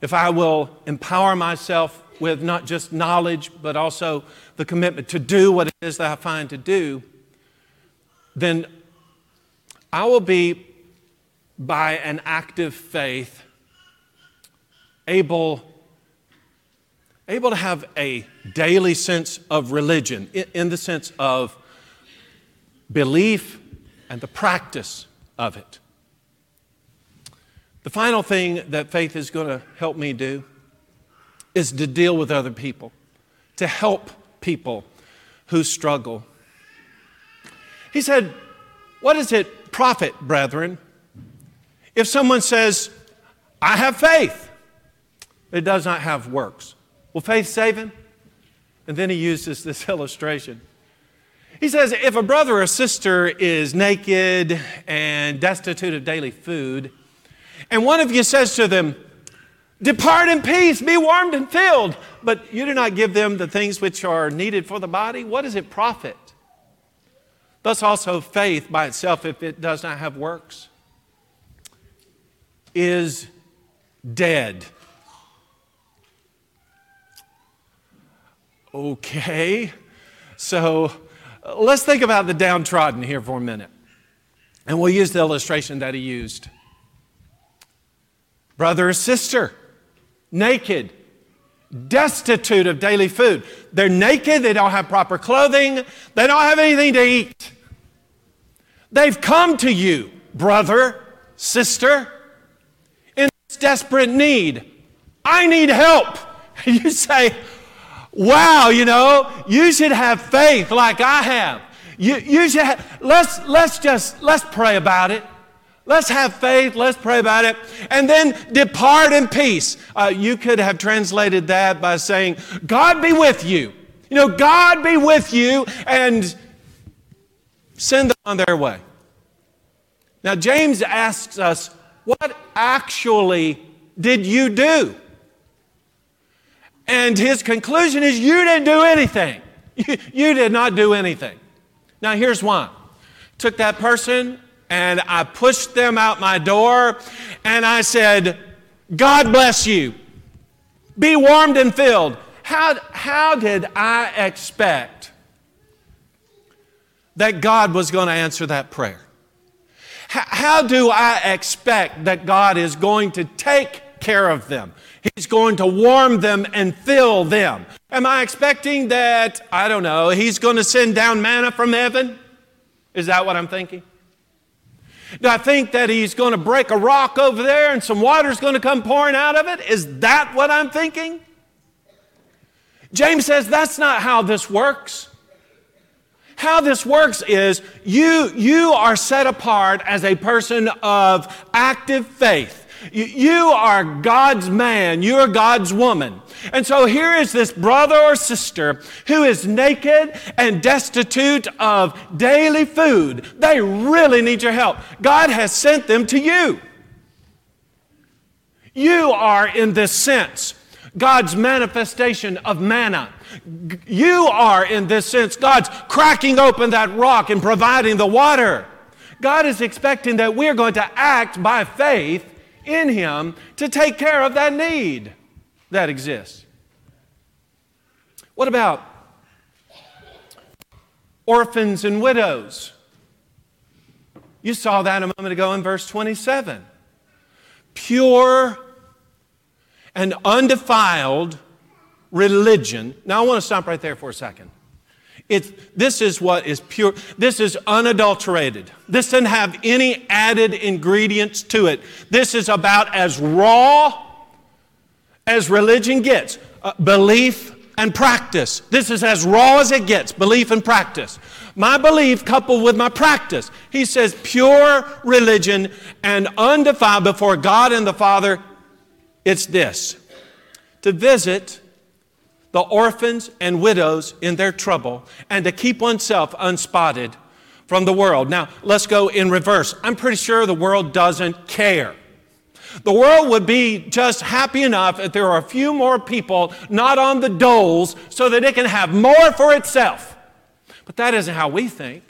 if I will empower myself with not just knowledge, but also the commitment to do what it is that I find to do, then I will be, by an active faith, able able to have a daily sense of religion in the sense of belief and the practice of it. The final thing that faith is going to help me do is to deal with other people, to help people who struggle. He said, What does it profit, brethren, if someone says, I have faith, it does not have works? Will faith save him? And then he uses this [laughs] illustration. He says, if a brother or sister is naked and destitute of daily food, and one of you says to them, Depart in peace, be warmed and filled. But you do not give them the things which are needed for the body. What does it profit? Thus also faith by itself, if it does not have works, is dead. Okay, so uh, let's think about the downtrodden here for a minute. And we'll use the illustration that he used. Brother or sister, naked, destitute of daily food. They're naked, they don't have proper clothing, they don't have anything to eat. They've come to you, brother, sister, in this desperate need. I need help. [laughs] You say, Wow, you know, you should have faith like I have. You, you should have, let's, let's just, let's pray about it. Let's have faith. Let's pray about it. And then depart in peace. Uh, you could have translated that by saying, God be with you. You know, God be with you and send them on their way. Now, James asks us, what actually did you do? And his conclusion is, you didn't do anything. [laughs] You, did not do anything. Now, here's why. Took that person and I pushed them out my door and I said, God bless you. Be warmed and filled. How, how did I expect that God was going to answer that prayer? How, how do I expect that God is going to take care of them? He's going to warm them and fill them. Am I expecting that, I don't know, He's going to send down manna from heaven? Is that what I'm thinking? Do I think that He's going to break a rock over there and some water's going to come pouring out of it? Is that what I'm thinking? James says that's not how this works. How this works is you, you are set apart as a person of active faith. You are God's man, you're God's woman. And so here is this brother or sister who is naked and destitute of daily food. They really need your help. God has sent them to you. You are, in this sense, God's manifestation of manna. You are, in this sense, God's cracking open that rock and providing the water. God is expecting that we're going to act by faith in Him to take care of that need that exists. What about orphans and widows? You saw that a moment ago in verse 27. Pure and undefiled religion. Now, I want to stop right there for a second. This is what is pure. This is unadulterated. This doesn't have any added ingredients to it. This is about as raw as religion gets uh, belief and practice. This is as raw as it gets belief and practice. My belief coupled with my practice. He says pure religion and undefiled before God and the Father. It's this to visit the orphans and widows in their trouble, and to keep oneself unspotted from the world. Now, let's go in reverse. I'm pretty sure the world doesn't care. The world would be just happy enough if there are a few more people not on the doles so that it can have more for itself. But that isn't how we think.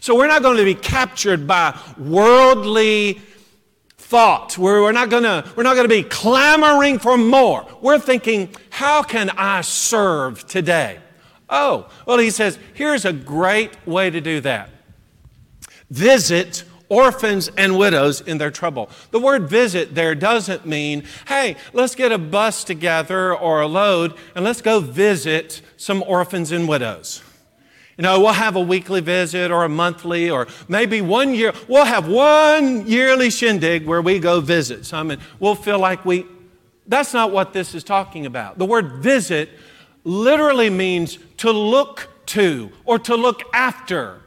So we're not going to be captured by worldly thought. We're, we're not gonna, we're not gonna be clamoring for more. We're thinking, how can I serve today? Oh, well, he says, here's a great way to do that. Visit orphans and widows in their trouble. The word visit there doesn't mean, hey, let's get a bus together or a load and let's go visit some orphans and widows. You know, we'll have a weekly visit or a monthly or maybe one year. We'll have one yearly shindig where we go visit some and we'll feel like we. That's not what this is talking about. The word visit literally means to look to or to look after.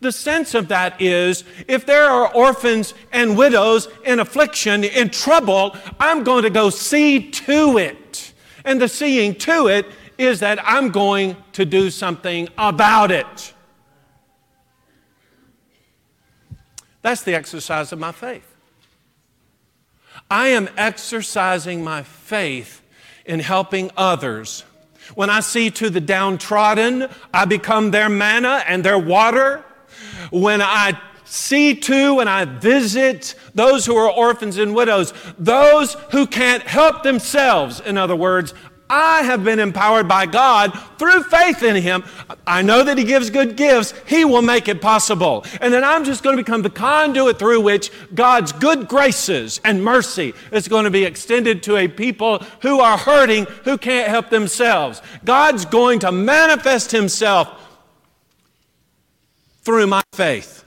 The sense of that is if there are orphans and widows in affliction, in trouble, I'm going to go see to it. And the seeing to it is that I'm going to do something about it. That's the exercise of my faith. I am exercising my faith in helping others. When I see to the downtrodden, I become their manna and their water. When I see to and I visit those who are orphans and widows, those who can't help themselves, in other words, I have been empowered by God through faith in Him. I know that He gives good gifts. He will make it possible. And then I'm just going to become the conduit through which God's good graces and mercy is going to be extended to a people who are hurting, who can't help themselves. God's going to manifest Himself through my faith.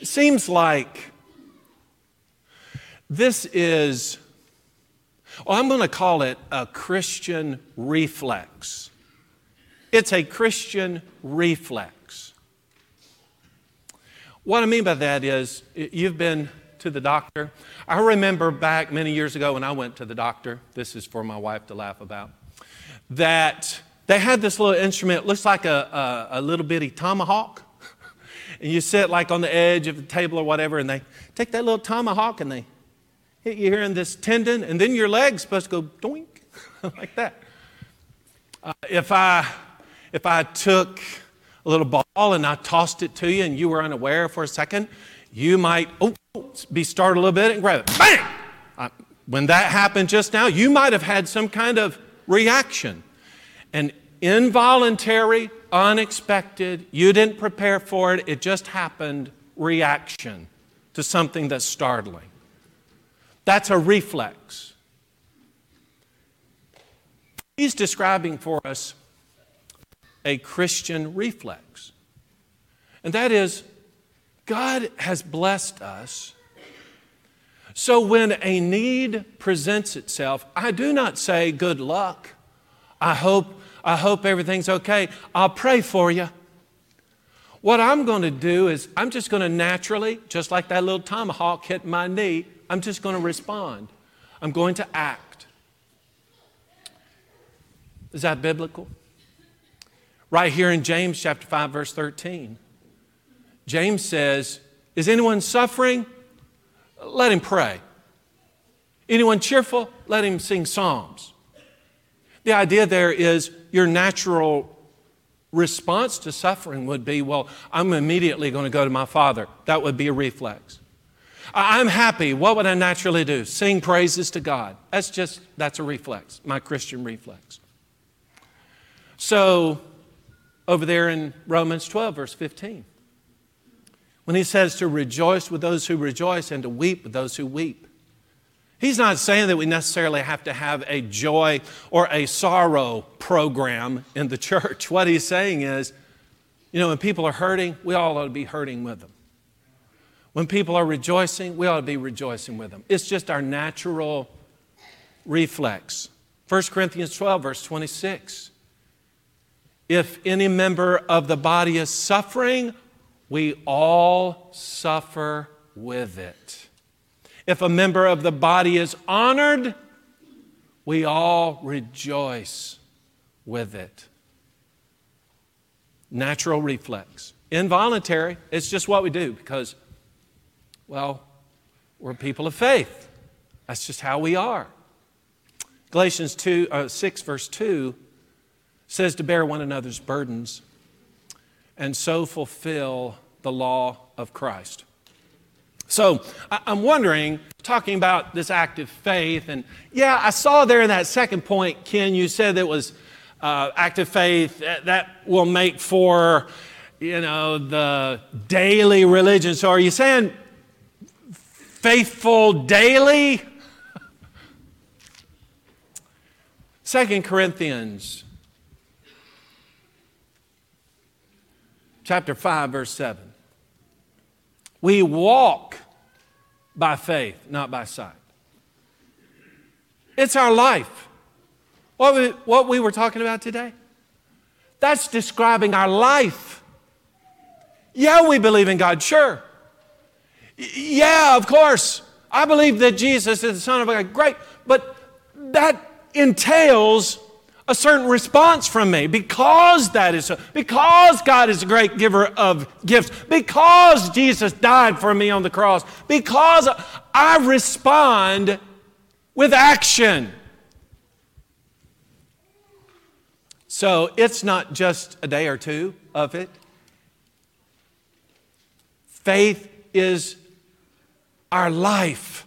It seems like this is well, I'm going to call it a Christian reflex. It's a Christian reflex. What I mean by that is, you've been to the doctor. I remember back many years ago when I went to the doctor, this is for my wife to laugh about, that they had this little instrument, it looks like a, a, a little bitty tomahawk. [laughs] and you sit like on the edge of the table or whatever, and they take that little tomahawk and they hit you here in this tendon, and then your leg's supposed to go doink [laughs] like that. Uh, if I if I took a little ball and I tossed it to you, and you were unaware for a second, you might oh, be startled a little bit and grab it. Bang! Uh, when that happened just now, you might have had some kind of reaction, an involuntary, unexpected. You didn't prepare for it. It just happened. Reaction to something that's startling. That's a reflex. He's describing for us a Christian reflex. And that is, God has blessed us. So when a need presents itself, I do not say, good luck. I hope, I hope everything's okay. I'll pray for you. What I'm going to do is, I'm just going to naturally, just like that little tomahawk hit my knee, I'm just going to respond. I'm going to act. Is that biblical? Right here in James chapter 5 verse 13. James says, "Is anyone suffering? Let him pray. Anyone cheerful? Let him sing psalms." The idea there is your natural response to suffering would be, well, I'm immediately going to go to my father. That would be a reflex. I'm happy. What would I naturally do? Sing praises to God. That's just, that's a reflex, my Christian reflex. So, over there in Romans 12, verse 15, when he says to rejoice with those who rejoice and to weep with those who weep, he's not saying that we necessarily have to have a joy or a sorrow program in the [laughs] church. What he's saying is, you know, when people are hurting, we all ought to be hurting with them. When people are rejoicing, we ought to be rejoicing with them. It's just our natural reflex. 1 Corinthians 12, verse 26. If any member of the body is suffering, we all suffer with it. If a member of the body is honored, we all rejoice with it. Natural reflex. Involuntary, it's just what we do because well, we're people of faith. That's just how we are. Galatians 2, uh, 6, verse 2 says to bear one another's burdens and so fulfill the law of Christ. So I'm wondering, talking about this active faith, and yeah, I saw there in that second point, Ken, you said that was uh, active faith that, that will make for, you know, the daily religion. So are you saying faithful daily. Second Corinthians chapter 5 verse 7. We walk by faith, not by sight. It's our life. What we, what we were talking about today, that's describing our life. Yeah, we believe in God, sure. Yeah, of course. I believe that Jesus is the Son of God. Great. But that entails a certain response from me because that is so, because God is a great giver of gifts, because Jesus died for me on the cross, because I respond with action. So it's not just a day or two of it. Faith is our life.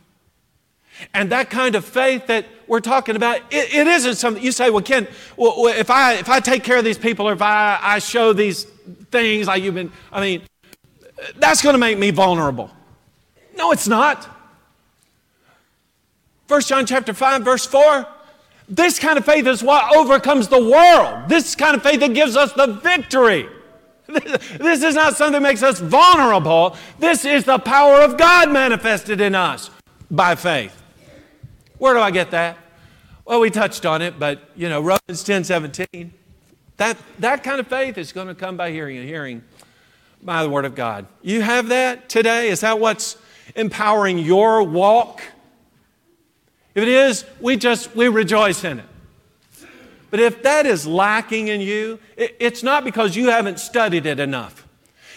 And that kind of faith that we're talking about, it, it isn't something you say, well, Ken, well, if, I, if I take care of these people or if I, I show these things like you've been, I mean, that's going to make me vulnerable. No, it's not. 1 John chapter 5, verse 4. This kind of faith is what overcomes the world. This kind of faith that gives us the victory. [laughs] This is not something that makes us vulnerable. This is the power of God manifested in us by faith. Where do I get that? Well, we touched on it, but you know, Romans 10 17. That, that kind of faith is going to come by hearing and hearing by the Word of God. You have that today? Is that what's empowering your walk? If it is, we just we rejoice in it. But if that is lacking in you, it's not because you haven't studied it enough.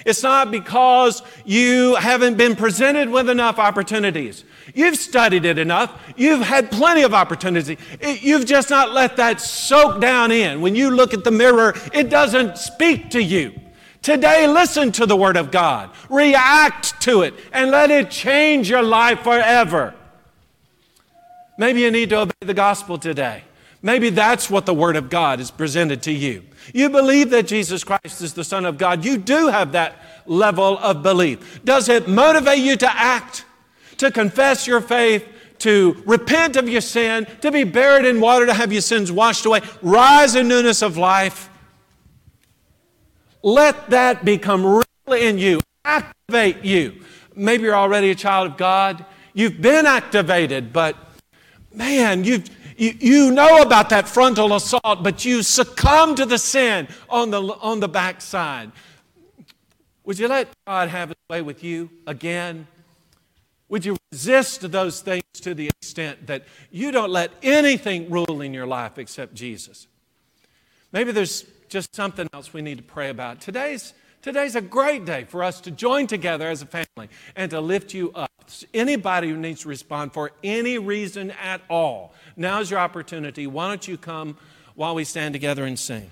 It's not because you haven't been presented with enough opportunities. You've studied it enough. You've had plenty of opportunity. You've just not let that soak down in. When you look at the mirror, it doesn't speak to you. Today, listen to the Word of God, react to it, and let it change your life forever. Maybe you need to obey the gospel today. Maybe that's what the Word of God is presented to you. You believe that Jesus Christ is the Son of God. You do have that level of belief. Does it motivate you to act, to confess your faith, to repent of your sin, to be buried in water, to have your sins washed away, rise in newness of life? Let that become real in you, activate you. Maybe you're already a child of God. You've been activated, but man, you've you, you know about that frontal assault, but you succumb to the sin on the, on the backside. Would you let God have his way with you again? Would you resist those things to the extent that you don't let anything rule in your life except Jesus? Maybe there's just something else we need to pray about. Today's, today's a great day for us to join together as a family and to lift you up. Anybody who needs to respond for any reason at all, now's your opportunity. Why don't you come while we stand together and sing?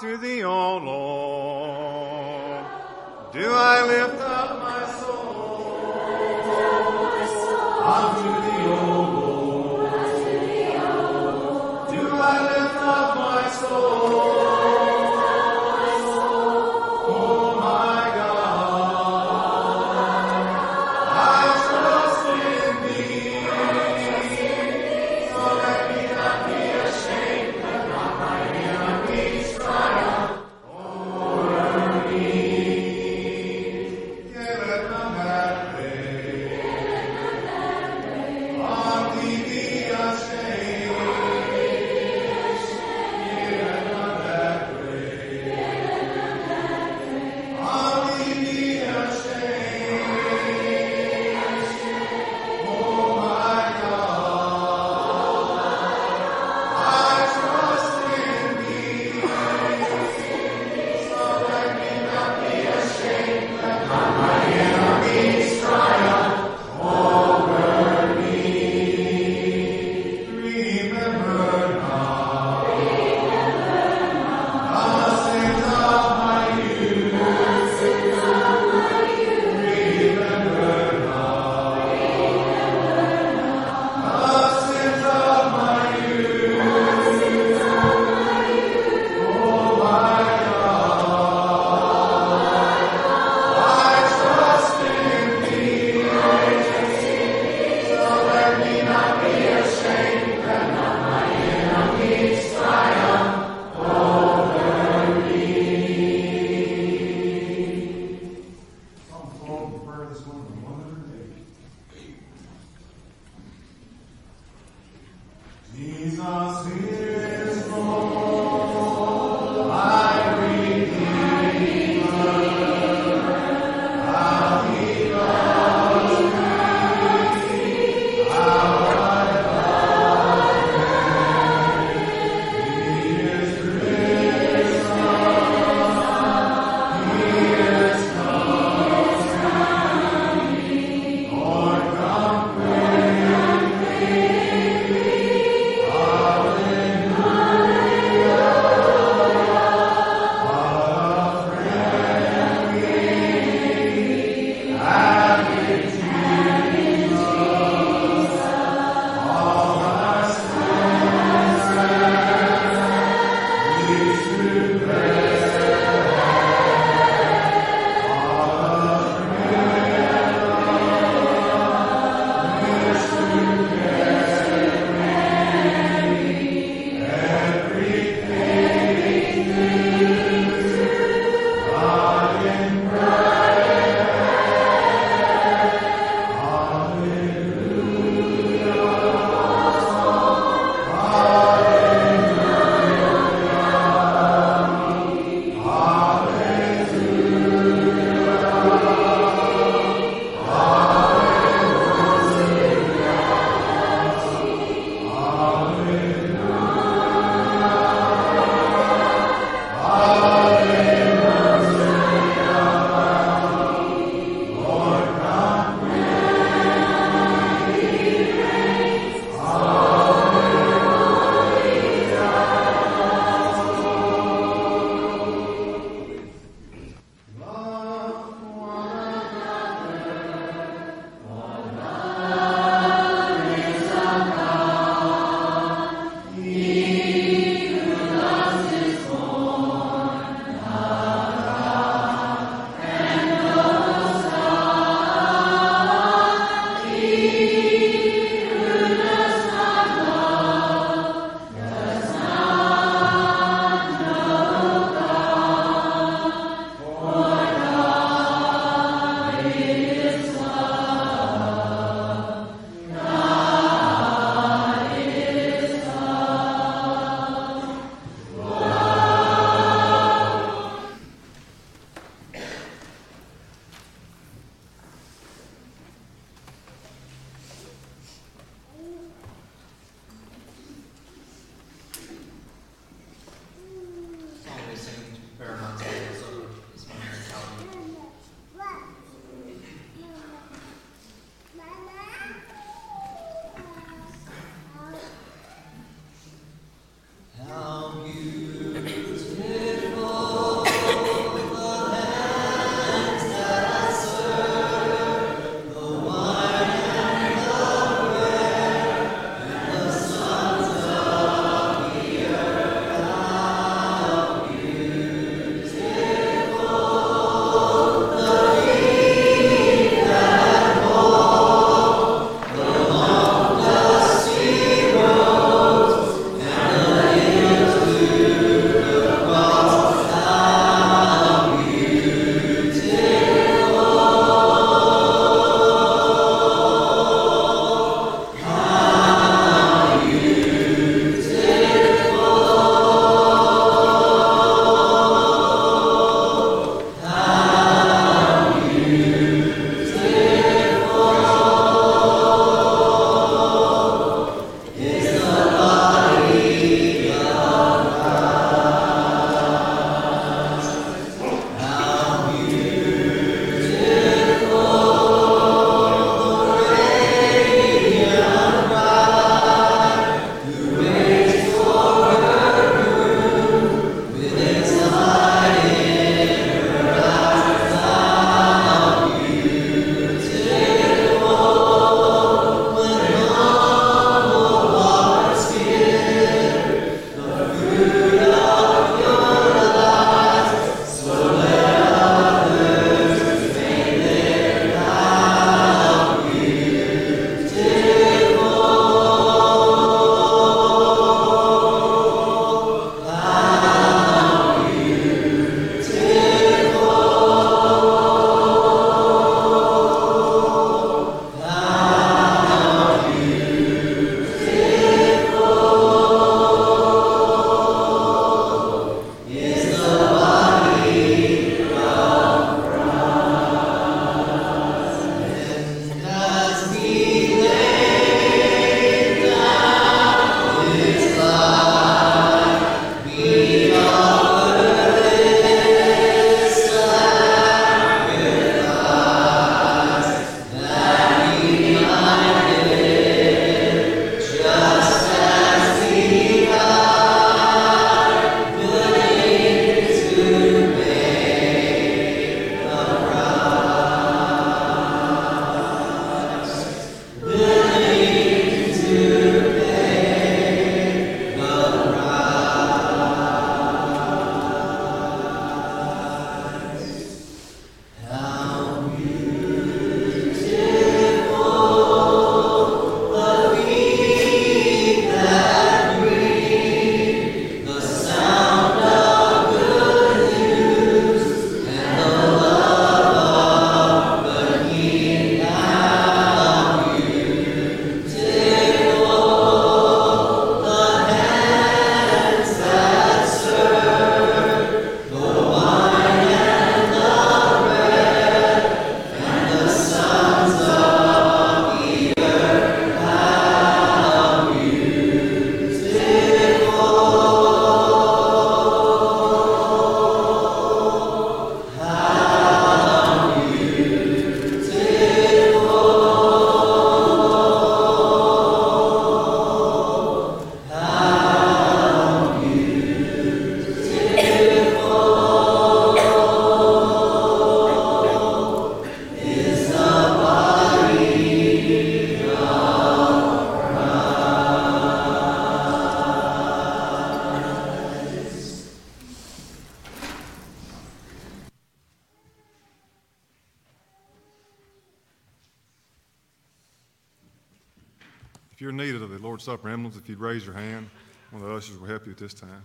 Unto thee, this time.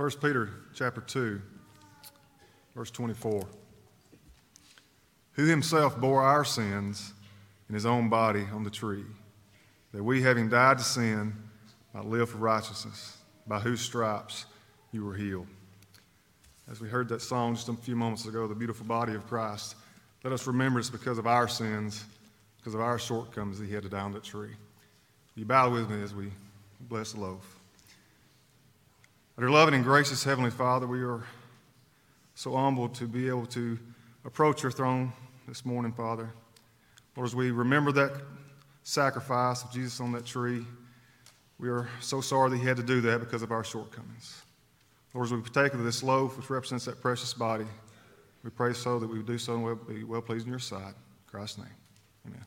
First Peter chapter 2, verse 24. Who himself bore our sins in his own body on the tree, that we, having died to sin, might live for righteousness, by whose stripes you were healed. As we heard that song just a few moments ago, the beautiful body of Christ, let us remember it's because of our sins, because of our shortcomings that he had to die on that tree. You bow with me as we bless the loaf? Our loving and gracious Heavenly Father, we are so humbled to be able to approach your throne this morning, Father. Lord, as we remember that sacrifice of Jesus on that tree, we are so sorry that he had to do that because of our shortcomings. Lord, as we partake of this loaf, which represents that precious body, we pray so that we would do so and be well pleased in your sight. In Christ's name, amen.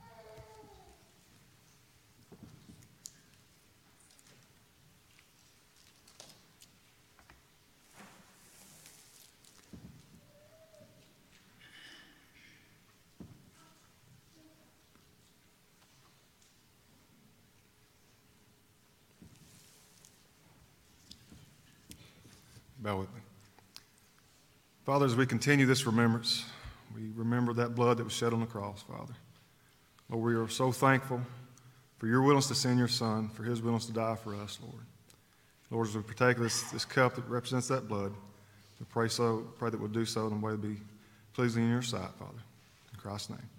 Bow with me. Father, as we continue this remembrance, we remember that blood that was shed on the cross, Father. Lord, we are so thankful for your willingness to send your Son, for his willingness to die for us, Lord. Lord, as we partake of this, this cup that represents that blood, we pray so, pray that we'll do so in a way to be pleasing in your sight, Father. In Christ's name,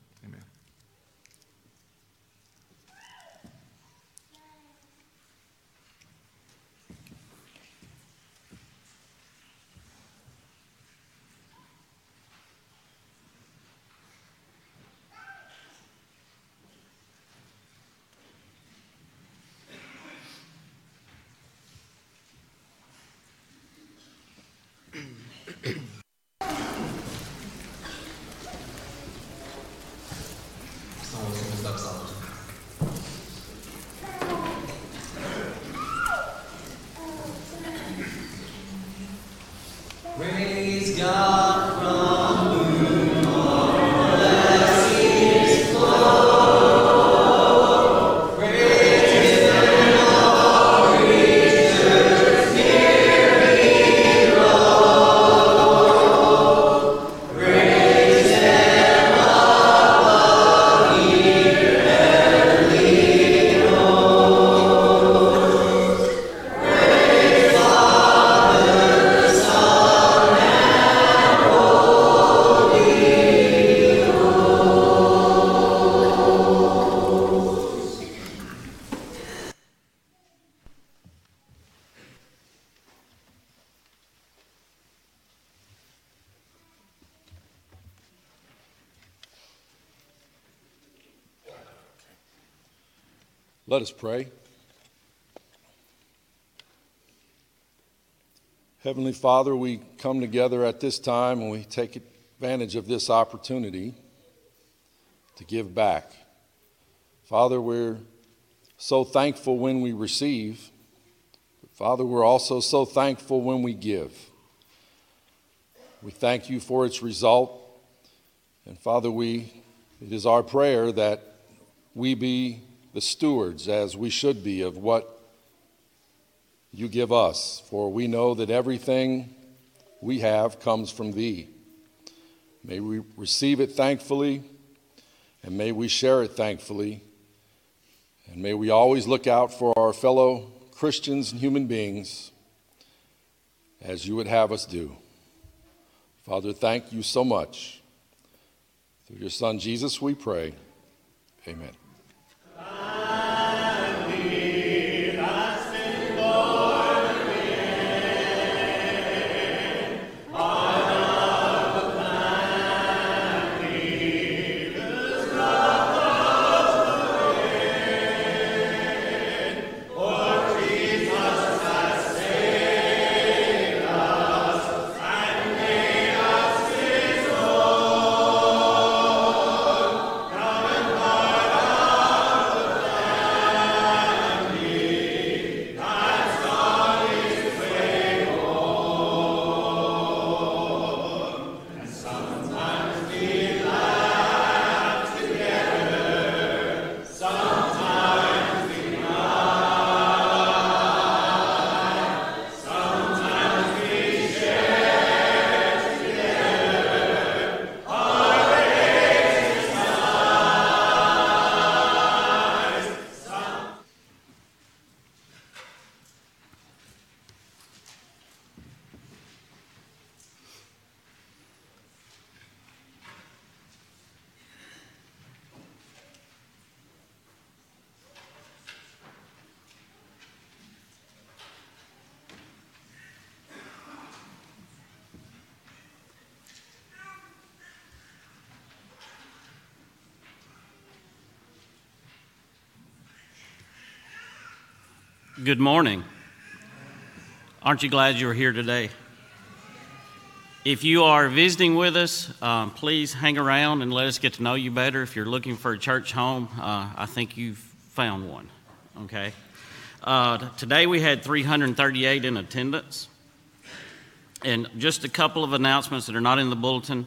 Heavenly Father, we come together at this time and we take advantage of this opportunity to give back. Father, we're so thankful when we receive. But Father, we're also so thankful when we give. We thank you for its result. And Father, we it is our prayer that we be the stewards as we should be of what you give us, for we know that everything we have comes from thee. May we receive it thankfully, and may we share it thankfully, and may we always look out for our fellow Christians and human beings as you would have us do. Father, thank you so much Through your Son, Jesus, we pray. Amen. Good morning. Aren't you glad you're here today? If you are visiting with us, um, please hang around and let us get to know you better. If you're looking for a church home, uh, I think you've found one. Okay? Uh, today we had 338 in attendance. And just a couple of announcements that are not in the bulletin.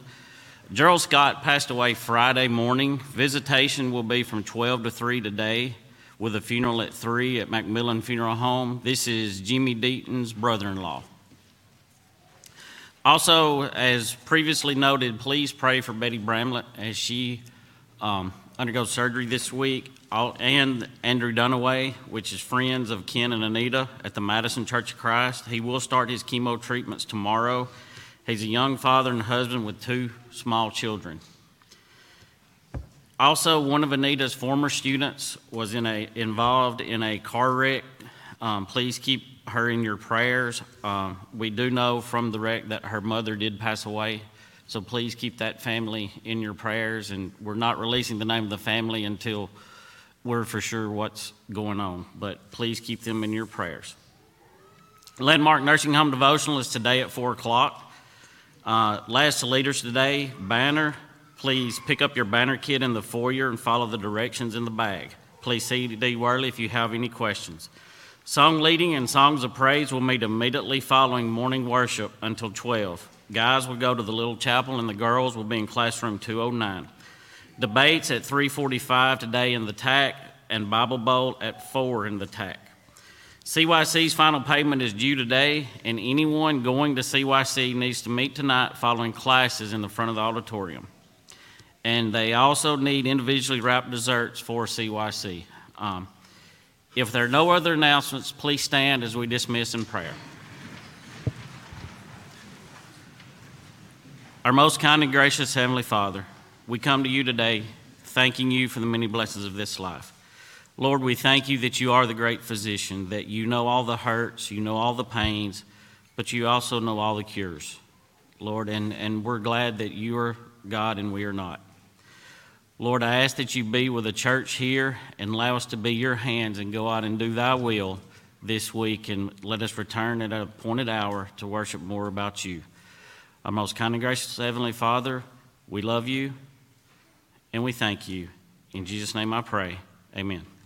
Gerald Scott passed away Friday morning. Visitation will be from 12 to 3 today with a funeral at 3 at Macmillan Funeral Home. This is Jimmy Deaton's brother in law. Also, as previously noted, please pray for Betty Bramlett as she um, undergoes surgery this week, and Andrew Dunaway, which is Friends of Ken and Anita at the Madison Church of Christ. He will start his chemo treatments tomorrow. He's a young father and husband with two small children. Also, one of Anita's former students was in a, involved in a car wreck. Um, please keep her in your prayers. Um, we do know from the wreck that her mother did pass away, so please keep that family in your prayers. And we're not releasing the name of the family until we're for sure what's going on, but please keep them in your prayers. Landmark Nursing Home Devotional is today at 4 o'clock. Uh, last leaders today, banner Please pick up your banner kit in the foyer and follow the directions in the bag. Please see D. Worley if you have any questions. Song leading and songs of praise will meet immediately following morning worship until 12. Guys will go to the little chapel and the girls will be in classroom 209. Debates at 3:45 today in the TAC and Bible Bowl at 4 in the TAC. CYC's final payment is due today, and anyone going to CYC needs to meet tonight following classes in the front of the auditorium and they also need individually wrapped desserts for CYC. Um, if there are no other announcements, please stand as we dismiss in prayer. Our most kind and gracious Heavenly Father, we come to you today thanking you for the many blessings of this life. Lord, we thank you that you are the great physician, that you know all the hurts, you know all the pains, but you also know all the cures. Lord, and, and we're glad that you are God and we are not. Lord, I ask that you be with the church here and allow us to be your hands and go out and do thy will this week and let us return at a appointed hour to worship more about you. Our most kind and gracious Heavenly Father, we love you and we thank you. In Jesus' name I pray. Amen.